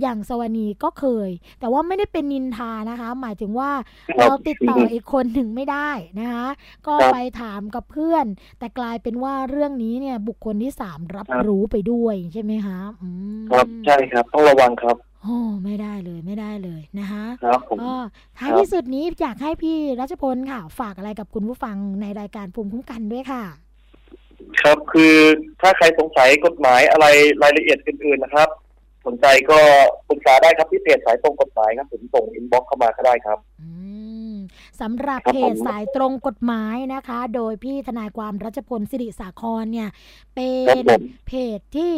อย่างสวนีก็เคย แต่ว่าไม่ได้เป็นนินทานะคะ หมายถึงว่าครับเราติดต่ออีกคนหนึ่งไม่ได้นะคะ ก็ครับไปถามกับเพื่อน แต่กลายเป็นว่าเรื่องนี้เนี่ย บุคคลที่สามรับครับรู้ไปด้วยใช่ไหมคะอืมครับใช่ครับต้องระวังครับโอ้ไม่ได้เลยไม่ได้เลยนะคะครับผมก็ท้ายครับที่สุดนี้อยากให้พี่รัชพลค่ะ ฝากอะไรกับคุณผู้ฟังในรายการภูมิคุ้มกันด้วยค่ะ ครับคือถ้าใครสงสัยกฎหมายอะไรรายละเอียดอื่น ๆนะครับ สนใจก็ปรึกษาได้ครับที่เพจสายตรงกฎหมายครับผมส่งอินบ็อกเข้ามาก็ได้ครับอืมสำหรับครับเพจผมสายตรงกฎหมายนะคะ โดยพี่ทนายความรัชพลสิริสาครเนี่ย เป็ครับนผมเพจที่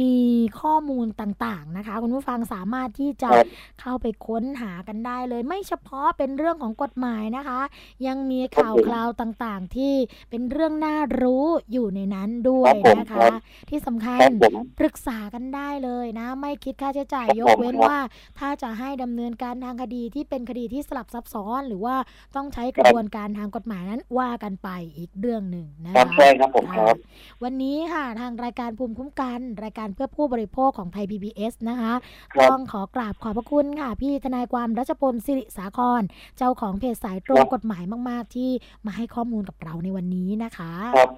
มีข้อมูลต่างๆนะคะ คุณผู้ฟังสามารถที่จะครับเข้าไปค้นหากันได้เลย ไม่เฉพาะเป็นเรื่องของกฎหมายนะคะ ยังมีข่าวครับผมคราวต่างๆ ที่เป็นเรื่องน่ารู้อยู่ในนั้นด้วคยรับผมนะคะครับที่สำคัคญรับผมปรึกษากันได้เลยนะ ไม่คิดค่าใช้จ่ายครับยผกมเว้นครับว่า ถ้าจะให้ดำเนินการทางคดีที่เป็นคดีที่สลับซับซ้อน หรือว่าต้องใช้กระบวนการทางกฎหมายนั้นว่ากันไปอีกเรื่องหนึ่งนะครัคะบใช่ครับผมครับ วันนี้ค่ะทางรายการภูมิคุ้มกันรายการเพื่อผู้บริโภคของไทย PBS นะคะครับต้องขอกราบขอบพระคุณค่ะ พี่ทนายความรัชพลสิริสาคร เจ้าของเพจสายตรงครับกฎหมายมาก ๆ ที่มาให้ข้อมูลกับเราในวันนี้นะคะ ครับ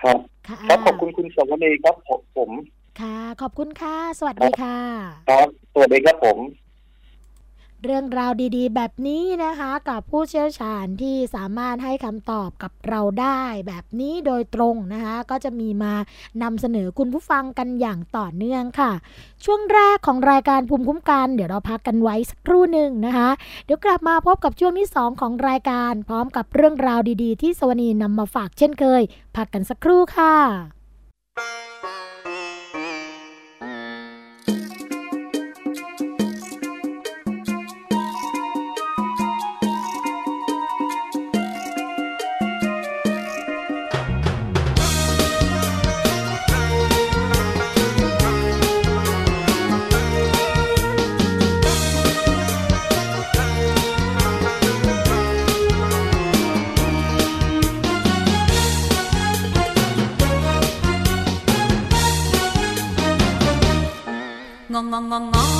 ครับค่ะครับขอบคุณคุณสวนีครับผมผม ค่ะ ขอบคุณค่ะ สวัสดีค่ะ ครับ สวัสดีครับผม เรื่องราวดีๆ แบบนี้นะคะ กับผู้เชี่ยวชาญที่สามารถให้คำตอบกับเราได้แบบนี้โดยตรงนะคะ ก็จะมีมานำเสนอคุณผู้ฟังกันอย่างต่อเนื่องค่ะ ช่วงแรกของรายการภูมิคุ้มกัน เดี๋ยวเราพักกันไว้สักครู่หนึ่งนะคะ เดี๋ยวกลับมาพบกับช่วงที่ 2 ของรายการพร้อมกับเรื่องราวดีๆ ที่สวนีนำมาฝากเช่นเคย พักกันสักครู่ค่ะ「茫茫，茫。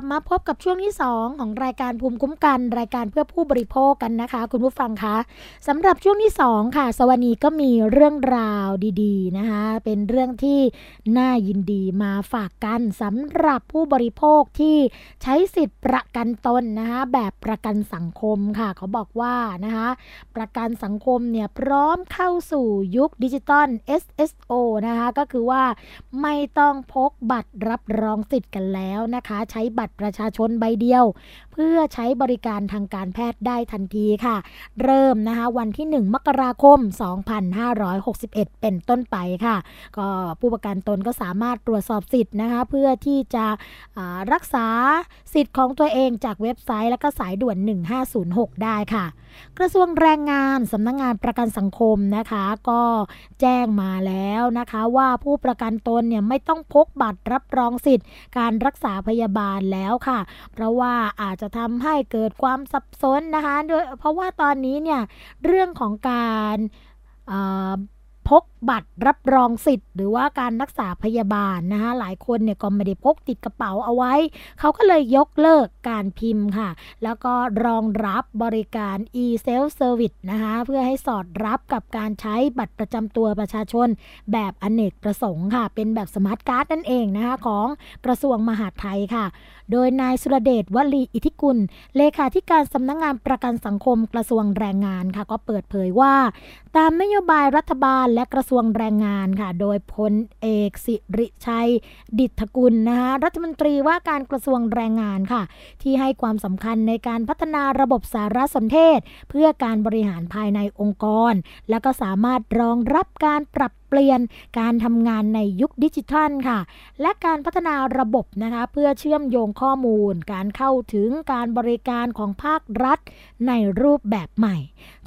ลับมาพบกับช่วงที่ 2 ของรายการภูมิคุ้มกัน รายการเพื่อผู้บริโภคกันนะคะ คุณผู้ฟังคะสำหรับช่วงที่ 2 ค่ะ สวันีก็มีเรื่องราวดีๆนะคะ เป็นเรื่องที่น่ายินดีมาฝากกันสำหรับผู้บริโภคที่ใช้สิทธิ์ประกันตนนะคะแบบประกันสังคมค่ะเขาบอกว่านะคะประกันสังคมเนี่ยพร้อมเข้าสู่ยุคดิจิตอล SSO นะคะก็คือว่าไม่ต้องพกบัตรรับรองสิทธิ์กันแล้วนะคะ ใช้บัตรประชาชนใบเดียว เพื่อใช้บริการทางการแพทย์ได้ทันทีค่ะ เริ่มนะคะวันที่ 1 มกราคม 2561 เป็นต้นไปค่ะ ก็ผู้ประกันตนก็สามารถตรวจสอบสิทธิ์นะคะเพื่อที่จะรักษาสิทธิ์ของตัวเองจากเว็บไซต์และก็สายด่วน 1506 ได้ค่ะ กระทรวงแรงงานสำนักงงานประกันสังคมนะคะ ก็แจ้งมาแล้วนะคะว่าผู้ประกันตนเนี่ยไม่ต้องพกบัตรรับรองสิทธิ์ การรักษาพยาบาลแล้วค่ะ เพราะว่าอาจจะทำให้เกิดความสับสนนะคะโดยเพราะว่าตอนนี้เนี่ยเรื่องของการพก บัตรรับรองสิทธิ์ หรือว่าการรักษาพยาบาลนะคะหลายคนเนี่ยก็ไม่ได้พกติดกระเป๋าเอาไว้ เขาก็เลยยกเลิกการพิมพ์ค่ะ แล้วก็รองรับบริการ e-self service นะคะเพื่อให้สอดรับกับการใช้บัตรประจำตัวประชาชน แบบอเนกประสงค์ค่ะ เป็นแบบสมาร์ทการ์ดนั่นเองนะคะของกระทรวงมหาดไทยค่ะ โดยนายสุรเดชวลีอิทธิกุล เลขาธิการสำนักงงานประกันสังคมกระทรวงแรงงานค่ะ ก็เปิดเผยว่า ตามนโยบายรัฐบาลและกระทรวงแรงงานค่ะ โดยพลเอกสิริชัย ดิตกุลนะคะรัฐมนตรีว่าการกระทรวงแรงงานค่ะ ที่ให้ความสำคัญในการพัฒนาระบบสารสนเทศ เพื่อการบริหารภายในองค์กร และก็สามารถรองรับการปรับ เปลี่ยนการทำงานในยุคดิจิทัลค่ะ และการพัฒนาระบบนะคะเพื่อเชื่อมโยงข้อมูล การเข้าถึงการบริการของภาครัฐในรูปแบบใหม่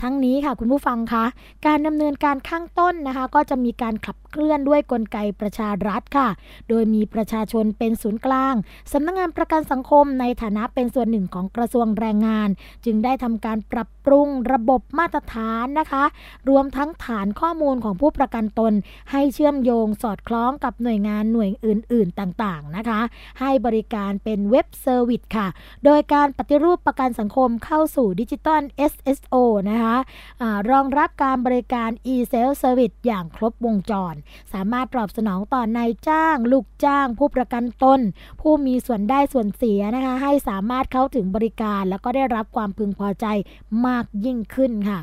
ทั้งนี้ค่ะคุณผู้ฟังคะการดำเนินการข้างต้นนะคะ ก็จะมีการขับ เคลื่อนด้วยกลไกประชารัฐค่ะ โดยมีประชาชนเป็นศูนย์กลางสำนักงงานประกันสังคมในฐานะเป็นส่วนหนึ่งของกระทรวงแรงงาน จึงได้ทำการปรับปรุงระบบมาตรฐานนะคะ รวมทั้งฐานข้อมูลของผู้ประกันตน ให้เชื่อมโยงสอดคล้องกับหน่วยงานหน่วยอื่น ๆ ต่างๆนะคะ ให้บริการเป็น web service ค่ะ โดยการปฏิรูปประกันสังคมเข้าสู่ดิจิตอล SSO นะคะอะรองรับการบริการ e-self service อย่างครบวงจรสามารถตอบสนองต่อนายจ้าง ลูกจ้าง ผู้ประกันตน ผู้มีส่วนได้ส่วนเสียนะคะให้สามารถเข้าถึงบริการ แล้วก็ได้รับความพึงพอใจมากยิ่งขึ้นค่ะ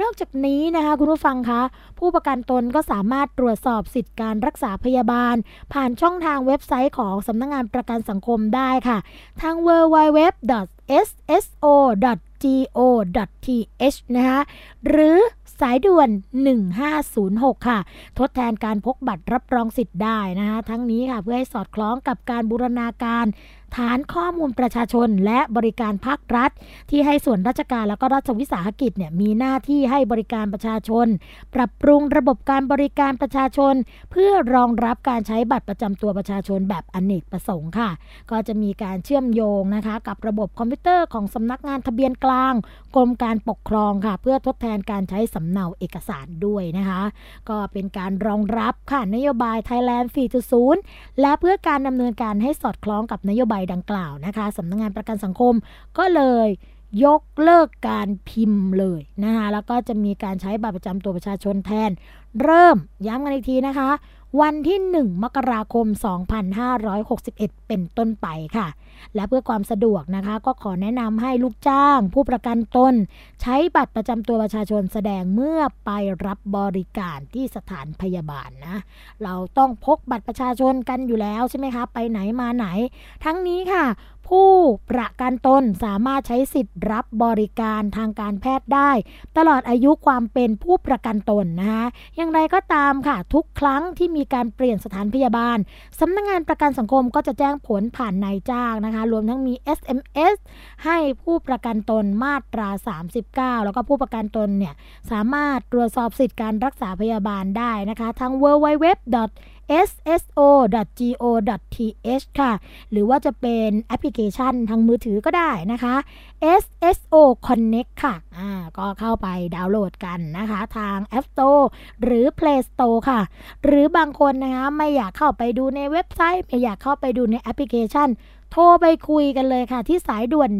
นอกจากนี้นะคะคุณผู้ฟังคะผู้ประกันตนก็สามารถตรวจสอบสิทธิการรักษาพยาบาล ผ่านช่องทางเว็บไซต์ของสำนักงงานประกันสังคมได้ค่ะ ทาง www.sso.go.th นะคะหรือ สายด่วน 1506 ค่ะ ทดแทนการพกบัตรรับรองสิทธิ์ได้นะคะ ทั้งนี้ค่ะเพื่อให้สอดคล้องกับการบูรณาการ ฐานข้อมูลประชาชนและบริการภาครัฐ ที่ให้ส่วนราชการแล้วก็รัฐวิสาหกิจเนี่ยมีหน้าที่ให้บริการประชาชน ปรับปรุงระบบการบริการประชาชน เพื่อรองรับการใช้บัตรประจำตัวประชาชนแบบอนเนกประสงค์ค่ะ ก็จะมีการเชื่อมโยงนะคะ กับระบบคอมพิวเตอร์ของสำนักงานทะเบียนกลาง กรมการปกครองค่ะ เพื่อทดแทนการใช้สำเนาเอกสารด้วยนะคะ ก็เป็นการรองรับค่ะนโยบาย Thailand 4.0 และเพื่อการดำเนินการให้สอดคล้องกับนโยบายดังกล่าวนะคะสำนักงงานประกันสังคมก็เลยยกเลิกการพิมพ์เลยนะคะแล้วก็จะมีการใช้บัตรประจำตัวประชาชนแทน เริ่มย้ำกันอีกทีนะคะ วันที่ 1 มกราคม 2561 เป็นต้นไปค่ะ และเพื่อความสะดวกนะคะ ก็ขอแนะนำให้ลูกจ้าง ผู้ประกันตน ใช้บัตรประจำตัวประชาชนแสดงเมื่อไปรับบริการที่สถานพยาบาลนะ เราต้องพกบัตรประชาชนกันอยู่แล้วใช่ไหมคะ ไปไหนมาไหน ทั้งนี้ค่ะ ผู้ประกันตนสามารถใช้สิทธิ์รับบริการทางการแพทย์ได้ ตลอดอายุความเป็นผู้ประกันตนนะคะอย่างไรก็ตามค่ะ ทุกครั้งที่มีการเปลี่ยนสถานพยาบาลสำนักงงานประกันสังคมก็จะแจ้งผลผ่านนายจ้างนะคะ รวมทั้งมี SMS ให้ผู้ประกันตนมาตรา 39 แล้วก็ผู้ประกันตนเนี่ยสามารถตรวจสอบสิทธิการรักษาพยาบาลได้นะคะทั้ง www sso.go.th ค่ะ หรือว่าจะเป็นแอปพลิเคชันทางมือถือก็ได้นะคะ sso connect ค่ะ อ่า ก็เข้าไปดาวน์โหลดกันนะคะ ทาง App Store หรือ Play Store ค่ะ หรือบางคนนะคะ ไม่อยากเข้าไปดูในเว็บไซต์ ไม่อยากเข้าไปดูในแอปพลิเคชัน โทรไปคุยกันเลยค่ะ ที่สายด่วน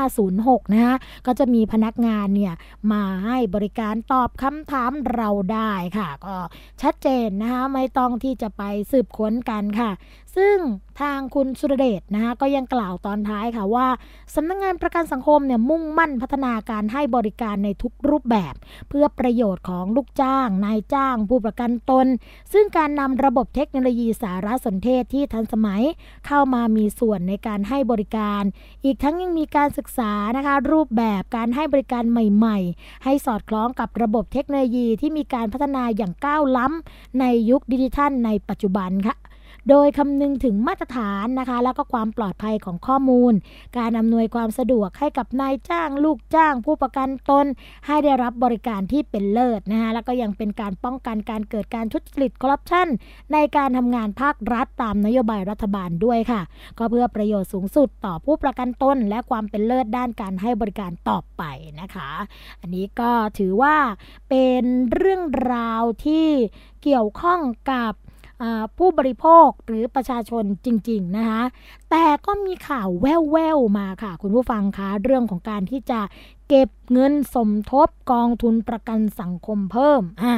1506 นะคะก็จะมีพนักงานเนี่ยมาให้บริการตอบคำถามเราได้ค่ะ ก็ชัดเจนนะคะไม่ต้องที่จะไปสืบค้นกันค่ะ ซึ่ง ทางคุณสุรเดชนะคะก็ยังกล่าวตอนท้ายค่ะว่าสำนักงงานประกันสังคมเนี่ยมุ่งมั่นพัฒนาการให้บริการในทุกรูปแบบ เพื่อประโยชน์ของลูกจ้าง นายจ้าง ผู้ประกันตน ซึ่งการนำระบบเทคโนโลยีสารสนเทศที่ทันสมัยเข้ามามีส่วนในการให้บริการ อีกทั้งยังมีการศึกษานะคะรูปแบบการให้บริการใหม่ๆ ให้สอดคล้องกับระบบเทคโนโลยีที่มีการพัฒนาอย่างก้าวล้ำในยุคดิจิทัลในปัจจุบันค่ะ โดยคำนึงถึงมาตรฐานนะคะ แล้วก็ความปลอดภัยของข้อมูล การอำนวยความสะดวกให้กับนายจ้าง ลูกจ้าง ผู้ประกันตน ให้ได้รับบริการที่เป็นเลิศนะคะแล้วก็ยังเป็นการป้องกันการเกิดการทุจริตคอร์รัปชันในการทำงานภาครัฐตามนโยบายรัฐบาลด้วยค่ะ ก็เพื่อประโยชน์สูงสุดต่อผู้ประกันตน และความเป็นเลิศด้านการให้บริการต่อไปนะคะ อันนี้ก็ถือว่าเป็นเรื่องราวที่เกี่ยวข้องกับ ผู้บริโภคหรือประชาชนจริง ๆ นะคะ แต่ก็มีข่าวแว่วๆมาค่ะ คุณผู้ฟังคะเรื่องของการที่จะ เก็บเงินสมทบกองทุนประกันสังคมเพิ่มอ่า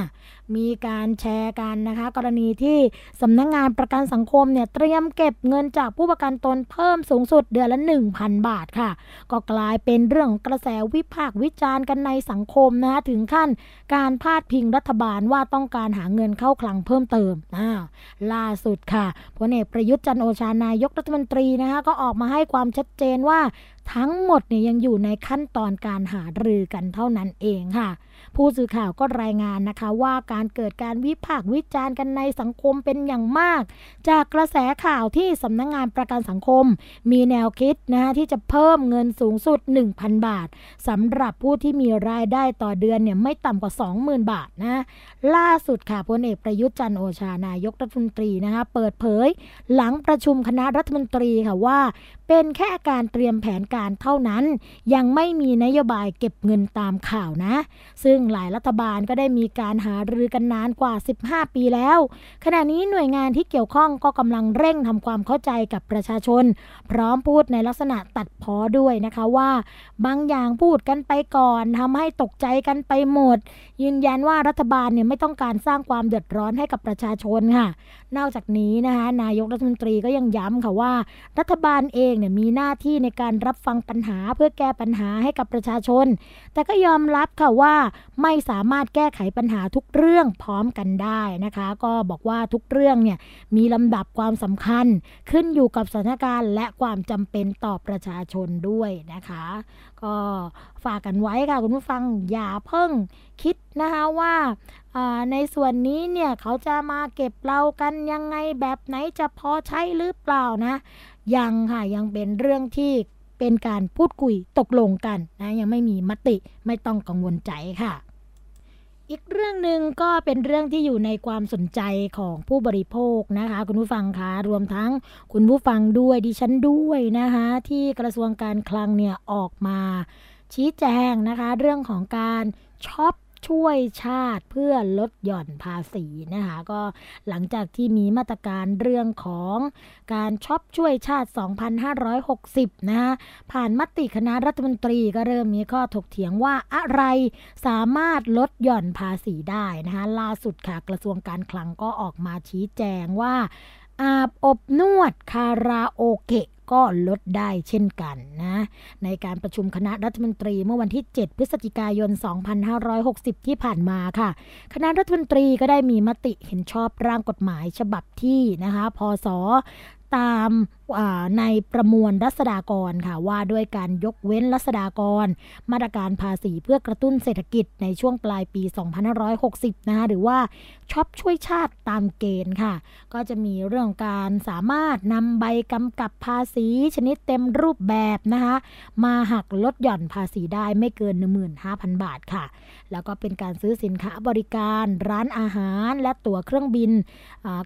มีการแชร์กันนะคะ กรณีที่สำนักงงานประกันสังคมเนี่ยเตรียมเก็บเงินจากผู้ประกันตนเพิ่มสูงสุดเดือนละ 1,000 บาทค่ะ ก็กลายเป็นเรื่องกระแสวิพากษ์วิจารณ์กันในสังคมนะคะถึงขั้นการพาดพิงรัฐบาลว่าต้องการหาเงินเข้าคลังเพิ่มเติมอ่าล่าสุดค่ะพลเอกประยุทธ์จันโอชานายกรัฐมนตรีนะคะก็ออกมาให้ความชัดเจนว่าทั้งหมดเนี่ยยังอยู่ในขั้นตอนการหารือกันเท่านั้นเองค่ะ ผู้สื่อข่าวก็รายงานนะคะ ว่าการเกิดการวิพากษ์วิจารณ์กันในสังคมเป็นอย่างมาก จากกระแสข่าวที่สำนักงงานประกันสังคม มีแนวคิดนะที่จะเพิ่มเงินสูงสุด 1,000 บาทสำหรับผู้ที่มีรายได้ต่อเดือนเนี่ยไม่ต่ำกว่า 20,000 บาทนะล่าสุดค่ะพลเอกประยุทธ์จันโอชานายกรัฐมนตรีนะคะเปิดเผย หลังประชุมคณะรัฐมนตรีค่ะว่า เป็นแค่การเตรียมแผนการเท่านั้น ยังไม่มีนโยบายเก็บเงินตามข่าวนะซึ่งึ่งหลายรัฐบาลก็ได้มีการหารือกันนานกว่า 15 ปีแล้ว ขณะนี้หน่วยงานที่เกี่ยวข้องก็กำลังเร่งทำความเข้าใจกับประชาชน พร้อมพูดในลักษณะตัดพ้อด้วยนะคะว่า บางอย่างพูดกันไปก่อนทำให้ตกใจกันไปหมด ยืนยันว่ารัฐบาลเนี่ยไม่ต้องการสร้างความเดือดร้อนให้กับประชาชนค่ะ นอกจากนี้นะคะนายกรัฐมนตรีก็ยังย้ำค่ะว่า รัฐบาลเองเนี่ยมีหน้าที่ในการรับฟังปัญหาเพื่อแก้ปัญหาให้กับประชาชน แต่ก็ยอมรับค่ะว่าไม่สามารถแก้ไขปัญหาทุกเรื่องพร้อมกันได้นะคะ ก็บอกว่าทุกเรื่องเนี่ยมีลำดับความสำคัญขึ้นอยู่กับสถานการณ์ และความจำเป็นต่อประชาชนด้วยนะคะ ก็ฝากกันไว้ค่ะคุณผู้ฟังอย่าเพิ่งคิดนะคะว่าในส่วนนี้เนี่ยเขาจะมาเก็บเรากันยังไงแบบไหนจะพอใช้หรือเปล่านะยังค่ะยังเป็นเรื่องที่ เป็นการพูดคุยตกลงกันนะยังไม่มีมติไม่ต้องกังวลใจค่ะอีกเรื่องหนึ่งก็เป็นเรื่องที่อยู่ในความสนใจของผู้บริโภคนะคะ คุณผู้ฟังคะรวมทั้งคุณผู้ฟังด้วยดิฉันด้วยนะคะที่กระทรวงการคลังเนี่ยออกมาชี้แจงนะคะ เรื่องของการช้อป ช่วยชาติเพื่อลดหย่อนภาษีนะคะก็หลังจากที่มีมาตรการเรื่องของการช็อปช่วยชาติ 2560 นะคะผ่านมติคณะรัฐมนตรีก็เริ่มมีข้อถกเถียงว่าอะไรสามารถลดหย่อนภาษีได้นะคะล่าสุดค่ะกระทรวงการคลังก็ออกมาชี้แจงว่าอาบอบนวดคาราโอเกะ ก็ลดได้เช่นกันนะในการประชุมคณะรัฐมนตรีเมื่อวันที่ 7 พฤศจิกายน 2560 ที่ผ่านมาค่ะ คณะรัฐมนตรีก็ได้มีมติเห็นชอบร่างกฎหมายฉบับที่นะคะพศตามในประมวลรัษฎากรค่ะว่าด้วยการยกเว้นรัษฎากร มาตรการภาษีเพื่อกระตุ้นเศรษฐกิจในช่วงปลายปี 2560 นะคะหรือว่าช็อปช่วยชาติตามเกณฑ์ค่ะ ก็จะมีเรื่องการสามารถนำใบกำกับภาษีชนิดเต็มรูปแบบนะคะมาหักลดหย่อนภาษีได้ไม่เกิน 15,000 บาทค่ะ แล้วก็เป็นการซื้อสินค้าบริการร้านอาหารและตั๋วเครื่องบิน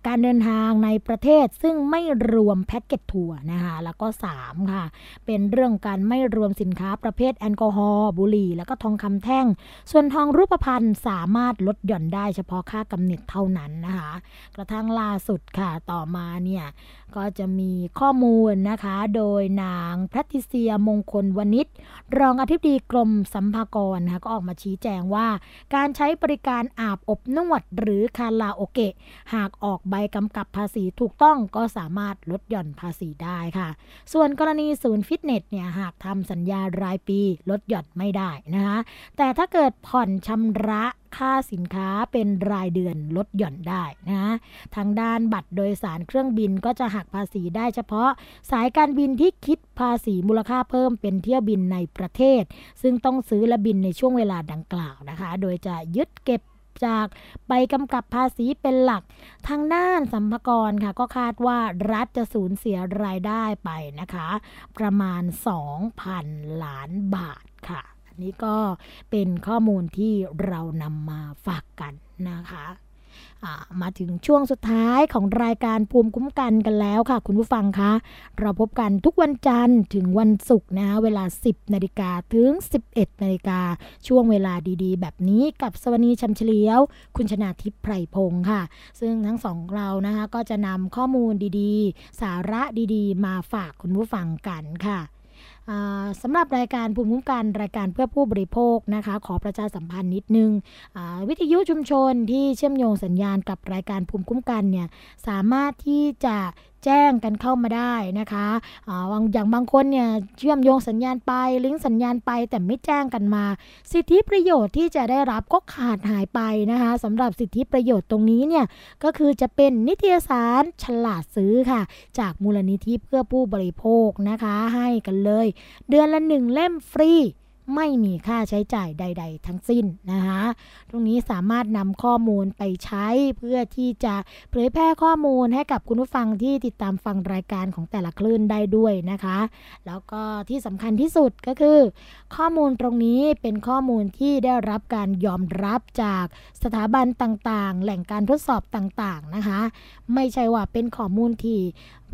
การเดินทางในประเทศซึ่งไม่รวมแพ็กเกจถั่วนะคะแล้วก็ 3 ค่ะ เป็นเรื่องการไม่รวมสินค้าประเภทแอลกอฮอล์บุหรี่ แล้วก็ทองคำแท่ง ส่วนทองรูปพรรณสามารถลดหย่อนได้เฉพาะค่ากำเนิดเท่านั้นนะคะ กระทั่งล่าสุดค่ะต่อมาเนี่ยก็จะมีข้อมูลนะคะ โดยนางแพทริเซียมงคลวณิชรองอธิบดีกรมสัมภากรนะคะก็ออกมาชี้แจงว่า การใช้บริการอาบอบนวดหรือคาราโอเกะ หากออกใบกำกับภาษีถูกต้องก็สามารถลดหย่อนภาษีได้ค่ะ ส่วนกรณีศูนย์ฟิตเนสเนี่ยหากทำสัญญารายปีลดหย่อนไม่ได้นะคะ แต่ถ้าเกิดผ่อนชำระค่าสินค้าเป็นรายเดือนลดหย่อนได้นะทางด้านบัตรโดยสารเครื่องบินก็จะหักภาษีได้เฉพาะ สายการบินที่คิดภาษีมูลค่าเพิ่มเป็นเที่ยวบินในประเทศ ซึ่งต้องซื้อและบินในช่วงเวลาดังกล่าวนะคะ โดยจะยึดเก็บจากใบกำกับภาษีเป็นหลัก ทางด้านสัมภาระค่ะ ก็คาดว่ารัฐจะสูญเสียรายได้ไปนะคะ ประมาณ 2,000 ล้านบาทค่ะ นี่ก็เป็นข้อมูลที่เรานำมาฝากกันนะคะมาถึงช่วงสุดท้ายของรายการภูมิคุ้มกันกันแล้วค่ะ คุณผู้ฟังคะ เราพบกันทุกวันจันทร์ถึงวันศุกร์นะเวลา 10นาฬิกาถึง 11นาฬิกาช่วงเวลาดีๆ แบบนี้กับสวนีชัมเฉลียว คุณชนาทิพย์ไพรพงศ์ค่ะ ซึ่งทั้งสองเรานะคะก็จะนำข้อมูลดีๆ สาระดีๆ มาฝากคุณผู้ฟังกันค่ะ สำหรับรายการภูมิคุ้มกันรายการเพื่อผู้บริโภคนะคะ ขอประชาสัมพันธ์นิดนึง วิทยุชุมชนที่เชื่อมโยงสัญญาณกับรายการภูมิคุ้มกันเนี่ยสามารถที่จะแจ้งกันเข้ามาได้นะคะอย่างบางคนเนี่ยเชื่อมโยงสัญญาณไป ลิงก์สัญญาณไปแต่ไม่แจ้งกันมา สิทธิประโยชน์ที่จะได้รับก็ขาดหายไปนะคะสำหรับสิทธิประโยชน์ตรงนี้เนี่ยก็คือจะเป็นนิตยสารฉลาดซื้อค่ะ จากมูลนิธิเพื่อผู้บริโภคนะคะ ให้กันเลย เดือนละหนึ่งเล่มฟรี ไม่มีค่าใช้จ่ายใด ๆ ทั้งสิ้นนะคะตรงนี้สามารถนำข้อมูลไปใช้เพื่อที่จะเผยแพร่ข้อมูลให้กับคุณผู้ฟังที่ติดตามฟังรายการของแต่ละคลื่นได้ด้วยนะคะ แล้วก็ที่สำคัญที่สุดก็คือ ข้อมูลตรงนี้เป็นข้อมูลที่ได้รับการยอมรับจากสถาบันต่างๆ แหล่งการทดสอบต่างๆนะคะ ไม่ใช่ว่าเป็นข้อมูลที่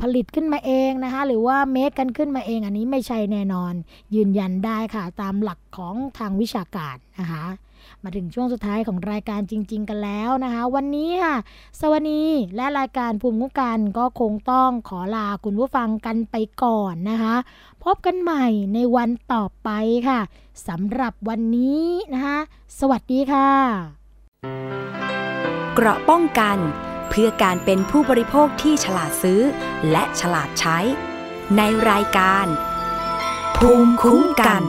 ผลิตขึ้นมาเองนะคะ หรือว่าเมคกันขึ้นมาเองอันนี้ไม่ใช่แน่นอน ยืนยันได้ค่ะตามหลักของทางวิชาการนะคะมาถึงช่วงสุดท้ายของรายการจริง ๆ กันแล้วนะคะ วันนี้ค่ะ สวัสดีและรายการภูมิคุ้มกันก็คงต้องขอลาคุณผู้ฟังกันไปก่อนนะคะ พบกันใหม่ในวันต่อไปค่ะสำหรับวันนี้นะคะสวัสดีค่ะ เกราะป้องกันเพื่อการเป็นผู้บริโภคที่ฉลาดซื้อ และฉลาดใช้ ในรายการ ภูมิคุ้มกัน